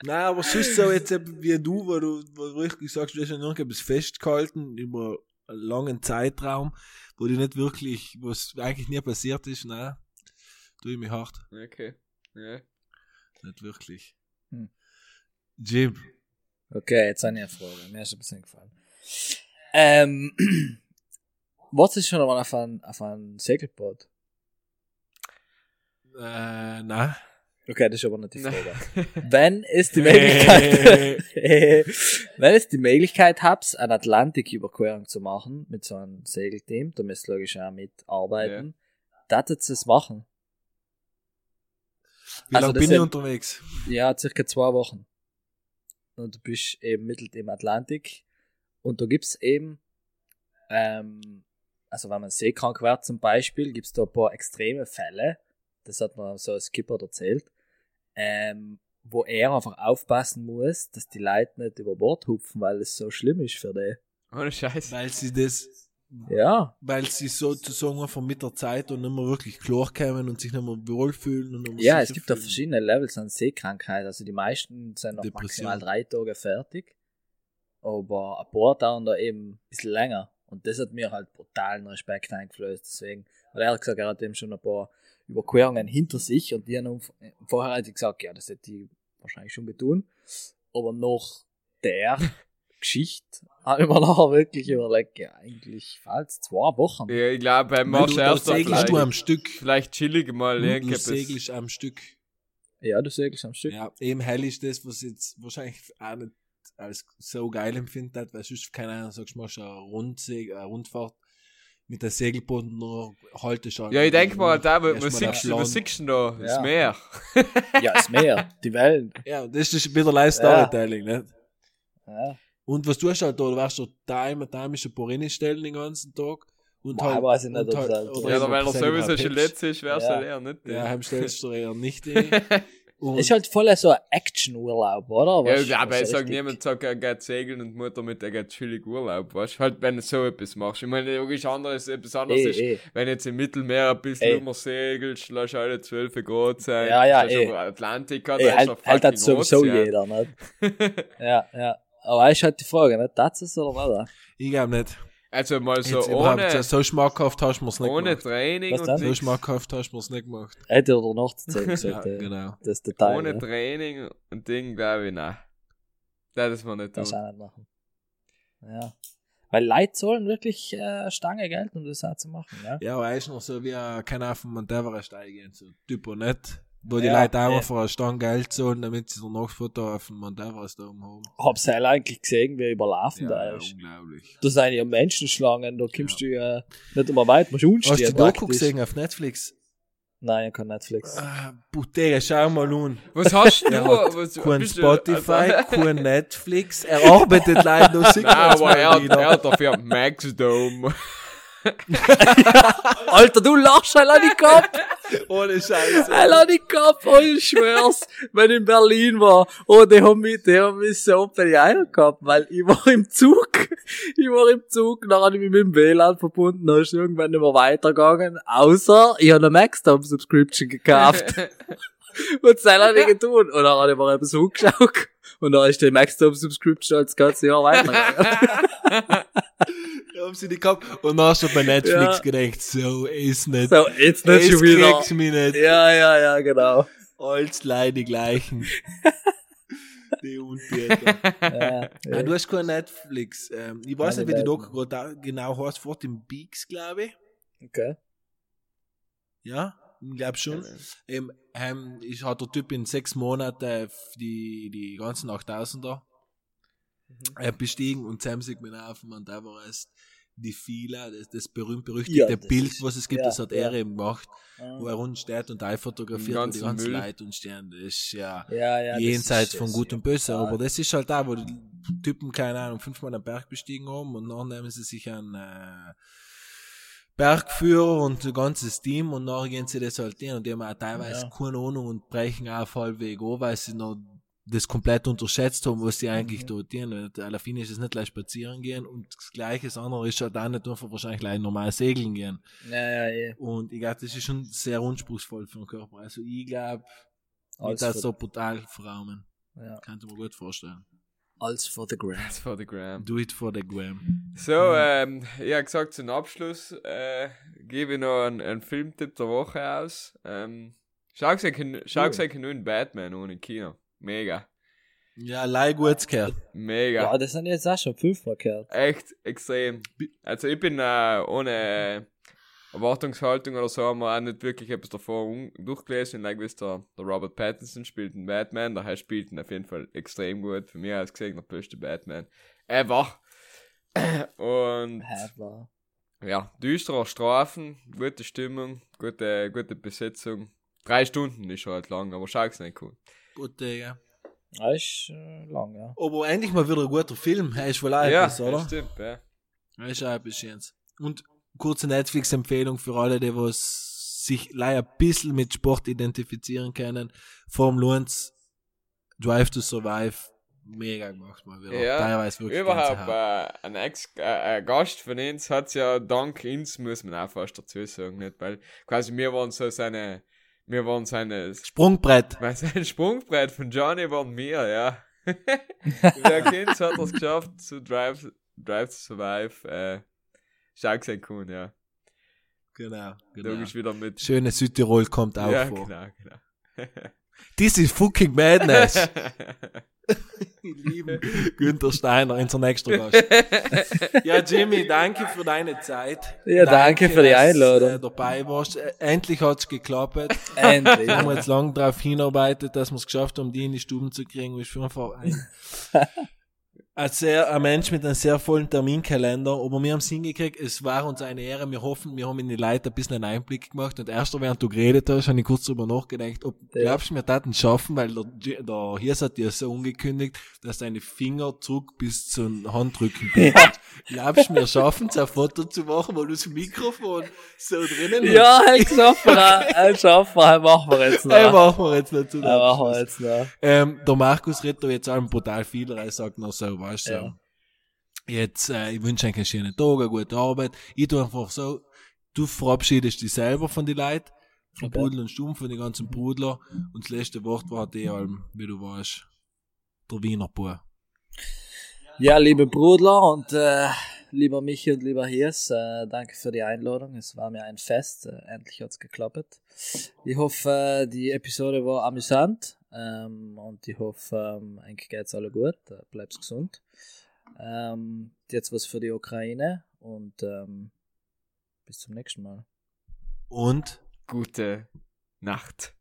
Nein, aber sonst so jetzt eben wie du, wo du, wo du richtig sagst, du hast ja noch etwas festgehalten über einen langen Zeitraum, wo die nicht wirklich, wo es eigentlich nie passiert ist, nein, tue ich mich hart. Okay. Ja. Nicht wirklich. Hm. Jim. Okay, jetzt habe ich eine Frage. Mir ist ein bisschen gefallen. Ähm, was ist schon einmal auf ein, auf ein Segelboot? Äh, nein. Okay, das ist aber nicht die. Frage. Wenn es die Möglichkeit, wenn es die Möglichkeit habt, eine Atlantiküberquerung zu machen mit so einem Segelteam, da müsst ihr logisch auch mitarbeiten, ja. ihr es machen? Wie Also lange das bin ich unterwegs? Ja, circa zwei Wochen. Und du bist eben mittelt im Atlantik. Und da gibt's eben, ähm, also wenn man seekrank wird zum Beispiel, gibt's da ein paar extreme Fälle. Das hat mir so ein Skipper erzählt. Ähm, wo er einfach aufpassen muss, dass die Leute nicht über Bord hupfen, weil es so schlimm ist für die. Ohne Scheiß. Weil sie das, Ja, weil sie sozusagen einfach mit der Zeit und nicht mehr wirklich klar kommen und sich nicht mehr wohlfühlen und ja, es gibt da fühlen. verschiedene Levels an Seekrankheit. Also die meisten sind noch Depression. maximal drei Tage fertig. Aber ein paar dauern da eben ein bisschen länger. Und das hat mir halt brutalen Respekt eingeflößt. Deswegen, weil er hat gesagt, er hat eben schon ein paar Überquerungen hinter sich und die haben vorher hat ich gesagt, ja, das hätte ich wahrscheinlich schon getan. Aber nach der Geschichte habe ich mir nachher wirklich überlegt, ja, eigentlich falls zwei Wochen. Ja, ich glaube, beim Marsch erst segelst vielleicht, du am Stück. vielleicht chillig mal Du, segelst am Stück. Ja, du segelst am Stück. Ja, eben hell ist das, was jetzt wahrscheinlich auch nicht als so geil empfindet, weil sonst, keine Ahnung, sagst du, machst eine, Rundseg eine Rundfahrt mit der Segelboot und nur haltest Ja, ich denke mal, da, siehst du, aufladen. was siehst du da? Das Ja. Meer. Ja, das Meer, die Wellen. Ja, das ist wieder live Storytelling, nicht? Ja. Und was tust du halt da? Du warst dort daheim und daheim ist ein paar stellen den ganzen Tag. Und Boah, weiß ich nicht, und ob das halt- oder Ja, da weil er ein bisschen sowieso schon Pips. letzt ist, wär's Ja. halt eher nicht. Ja, heim stellst du eher nicht ein. Und Ist halt voll so ein Action-Urlaub, oder? Ja, Was- aber was ich sag, niemand sagt, er geht segeln und Mutter mit, er geht chillig Urlaub, weißt du? Halt, wenn du so etwas machst. Ich meine, logisch anderes, etwas anderes Eh, ist, eh. wenn du jetzt im Mittelmeer ein bisschen Eh. immer segelst, lass alle 12 Grad sein. Ja, ja, aber Atlantik, da Ey, halt, halt hat fucking sowieso Ozean. jeder, nicht? ja, ja. Aber ist halt die Frage, nicht? Das ist oder was? ich glaube nicht. Also mal so Jetzt ohne, so schmackhaft hast du mir's nicht ohne gemacht. Training Was und? So schmackhaft hast du mir's nicht gemacht. Hätte oder noch zu zeigen, Ja, genau. das Detail. Ohne ne? Training und Ding, glaube ich, nein. Das ist man nicht Das tun. auch nicht machen. Ja. Weil Leute sollen wirklich äh, Stange Geld, um das auch zu machen, ja? Ja, aber er ist noch so wie ein, keine Ahnung, von Mount Everest eingehen, so Typo nicht. Wo die Ja, Leute auch eh. für eine Stange Geld zahlen, damit sie danach Foto auf dem Everest oben haben. Hab's halt eigentlich gesehen, wie überlaufen da Ja, ist. unglaublich. Da sind ja Menschenschlangen, da kommst du ja nicht immer weit, musst unstehen. Hast du die Doku gesehen auf Netflix? Nein, ich kann Netflix. Ah, Butega, schau mal an. Was hast du? Hat was, kein Spotify, also- kein Netflix. Er arbeitet leider noch Nein, aber er hat, er hat dafür Maxdome. Alter, du lachst halt an die Kopf! Ohne Scheiße. Alter, an die Kopf, oh, ich schwör's, wenn ich in Berlin war. Oh, die haben mich, die haben mich so beleidigt gehabt, weil ich war im Zug. Ich war im Zug, dann habe ich mich mit dem WLAN verbunden, dann ist irgendwann nicht mehr weitergegangen, außer ich habe eine Maxdome-Subscription gekauft. Und das hat er nicht getan. Und dann habe ich mir etwas angeschaut. Und dann ist die Maxdome-Subscription als ganze Jahr weitergegangen. Da haben sie die gehabt. Und dann hast du bei Netflix Ja. gedacht, so ist nicht. so, jetzt nicht es schon wieder. kriegt's mich nicht. Ja, ja, ja, genau. Als die gleichen. Die Untäter. Ja, Ah, du hast kein Netflix. Ähm, ich weiß Meine nicht, wie die. Doku gerade genau heißt. Fort im Beaks, glaube ich. okay. Ja, ich glaube schon. Ähm, ähm, ich hat der Typ in sechs Monaten die, die ganzen 8000er äh, bestiegen und zusammen sieht man auf und da war es die Fila, das, das berühmt-berüchtigte Ja, das Bild, ist- was es gibt, ja, das hat er ja. eben gemacht, wo er rund steht und er fotografiert und die ganzen Müll. Leute und stehen. Das ist ja, Ja, ja, das jenseits ist- von Gut und Böse, ja. aber das ist halt da, wo die Typen, keine Ahnung, fünfmal einen Berg bestiegen haben und dann nehmen sie sich einen äh, Bergführer und ein ganzes Team und nachher gehen sie das halt hin und die haben auch teilweise Ja. keine Ahnung und brechen auch auf halbweg an, weil sie noch das komplett unterschätzt haben, was sie eigentlich Mhm. dort tun. Und Auf ihn ist es nicht leicht spazieren gehen und das gleiche, das andere ist halt auch nicht einfach wahrscheinlich gleich normal segeln gehen. Ja, ja, eh. Und ich glaube, das ist schon sehr anspruchsvoll für den Körper. Also ich glaube, Alles das so brutal verraumen. ja. Kann ich mir gut vorstellen. Alles for the gram. Das for the gram. Do it for the gram. So, ähm, ich habe gesagt, zum Abschluss äh, gebe ich noch einen, einen Filmtipp der Woche aus. Ähm, schau euch nur in Batman ohne Kino. Mega. Ja, leih gut gehört. Mega. Ja, das sind jetzt auch schon fünfmal gehört. Echt extrem. Also ich bin äh, ohne äh, Erwartungshaltung oder so, haben wir auch nicht wirklich etwas davor durchgelesen. Like, wisst der, der Robert Pattinson spielt einen Batman, der heißt spielt ihn auf jeden Fall extrem gut. Für mich aus gesehen der beste Batman ever. Und war. ja, düsterer Strafen, gute Stimmung, gute, gute Besetzung. Drei Stunden ist halt lang, aber schau's nicht cool. Gut, Digga. Ja, ist äh, lang, ja. Aber endlich mal wieder ein guter Film. Er ist wohl auch Ja, etwas, oder? stimmt, ja. Er ist auch etwas Schönes. Und kurze Netflix-Empfehlung für alle, die was sich leider ein bisschen mit Sport identifizieren können. Formel 1, Drive to Survive, mega gemacht mal wieder. Ja, Teilweise wirklich Überhaupt, äh, ein Ex äh, von uns hat's ja dank uns, muss man auch fast dazu sagen, nicht? Weil quasi wir waren so seine, wir waren seine, Sprungbrett. weil sein Sprungbrett von Johnny waren wir, ja. Der Kind hat es geschafft zu Drive, Drive to Survive, äh, cool, ja. Genau, Genau. genau. Logisch wieder mit. Schöne Südtirol kommt auch ja, vor. genau, genau. This is fucking madness. Lieben Günther Steiner, unser nächster Gast. Ja, Jimmy, danke für deine Zeit. Ja, danke für die dass, Einladung. Äh, dabei warst. Äh, Endlich hat's geklappt. Endlich. Wir haben jetzt lange darauf hinarbeitet, dass wir es geschafft haben, die in die Stuben zu kriegen. Ist einfach ein, ein, sehr, ein Mensch mit einem sehr vollen Terminkalender. Aber wir haben es hingekriegt. Es war uns eine Ehre. Wir hoffen, wir haben in die Leute ein bisschen einen Einblick gemacht. Und erst während du geredet hast, habe ich kurz darüber nachgedacht, ob, Ja. glaubst du, wir taten schaffen, weil der, G- der Hirs hat dir so angekündigt, dass deine Finger zurück bis zum Handrücken bringen. Glaubst du, wir schaffen es, ein Foto zu machen, wo du das Mikrofon so drinnen Ja, halt schaffen wir. Halt schaffen wir. Halt machen wir jetzt noch. Ey, machen wir jetzt nicht zu machen wir jetzt noch. ähm, der Markus redet da jetzt allem brutal viel, er sagt noch so, weißt du, Ja. jetzt, äh, ich wünsche euch einen schönen Tag, eine gute Arbeit. Ich tu einfach so, du verabschiedest dich selber von den Leuten, von Okay. Brudel und Stumm, von den ganzen Brudler, und das letzte Wort war die allem, wie du weißt, der Wiener Bub. Ja, liebe Brudler und äh, lieber Michi und lieber Hirs, äh, danke für die Einladung. Es war mir ein Fest. Äh, endlich hat's geklappt. Ich hoffe, äh, die Episode war amüsant ähm, und ich hoffe, ähm, eigentlich geht's alle gut. Äh, bleib's gesund. Ähm, jetzt was für die Ukraine und ähm, bis zum nächsten Mal. Und Gute Nacht.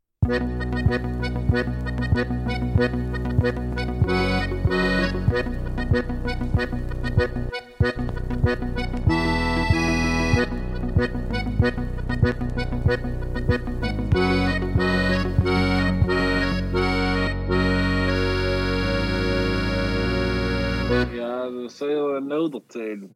Ja, dat zou je wel nodig zijn.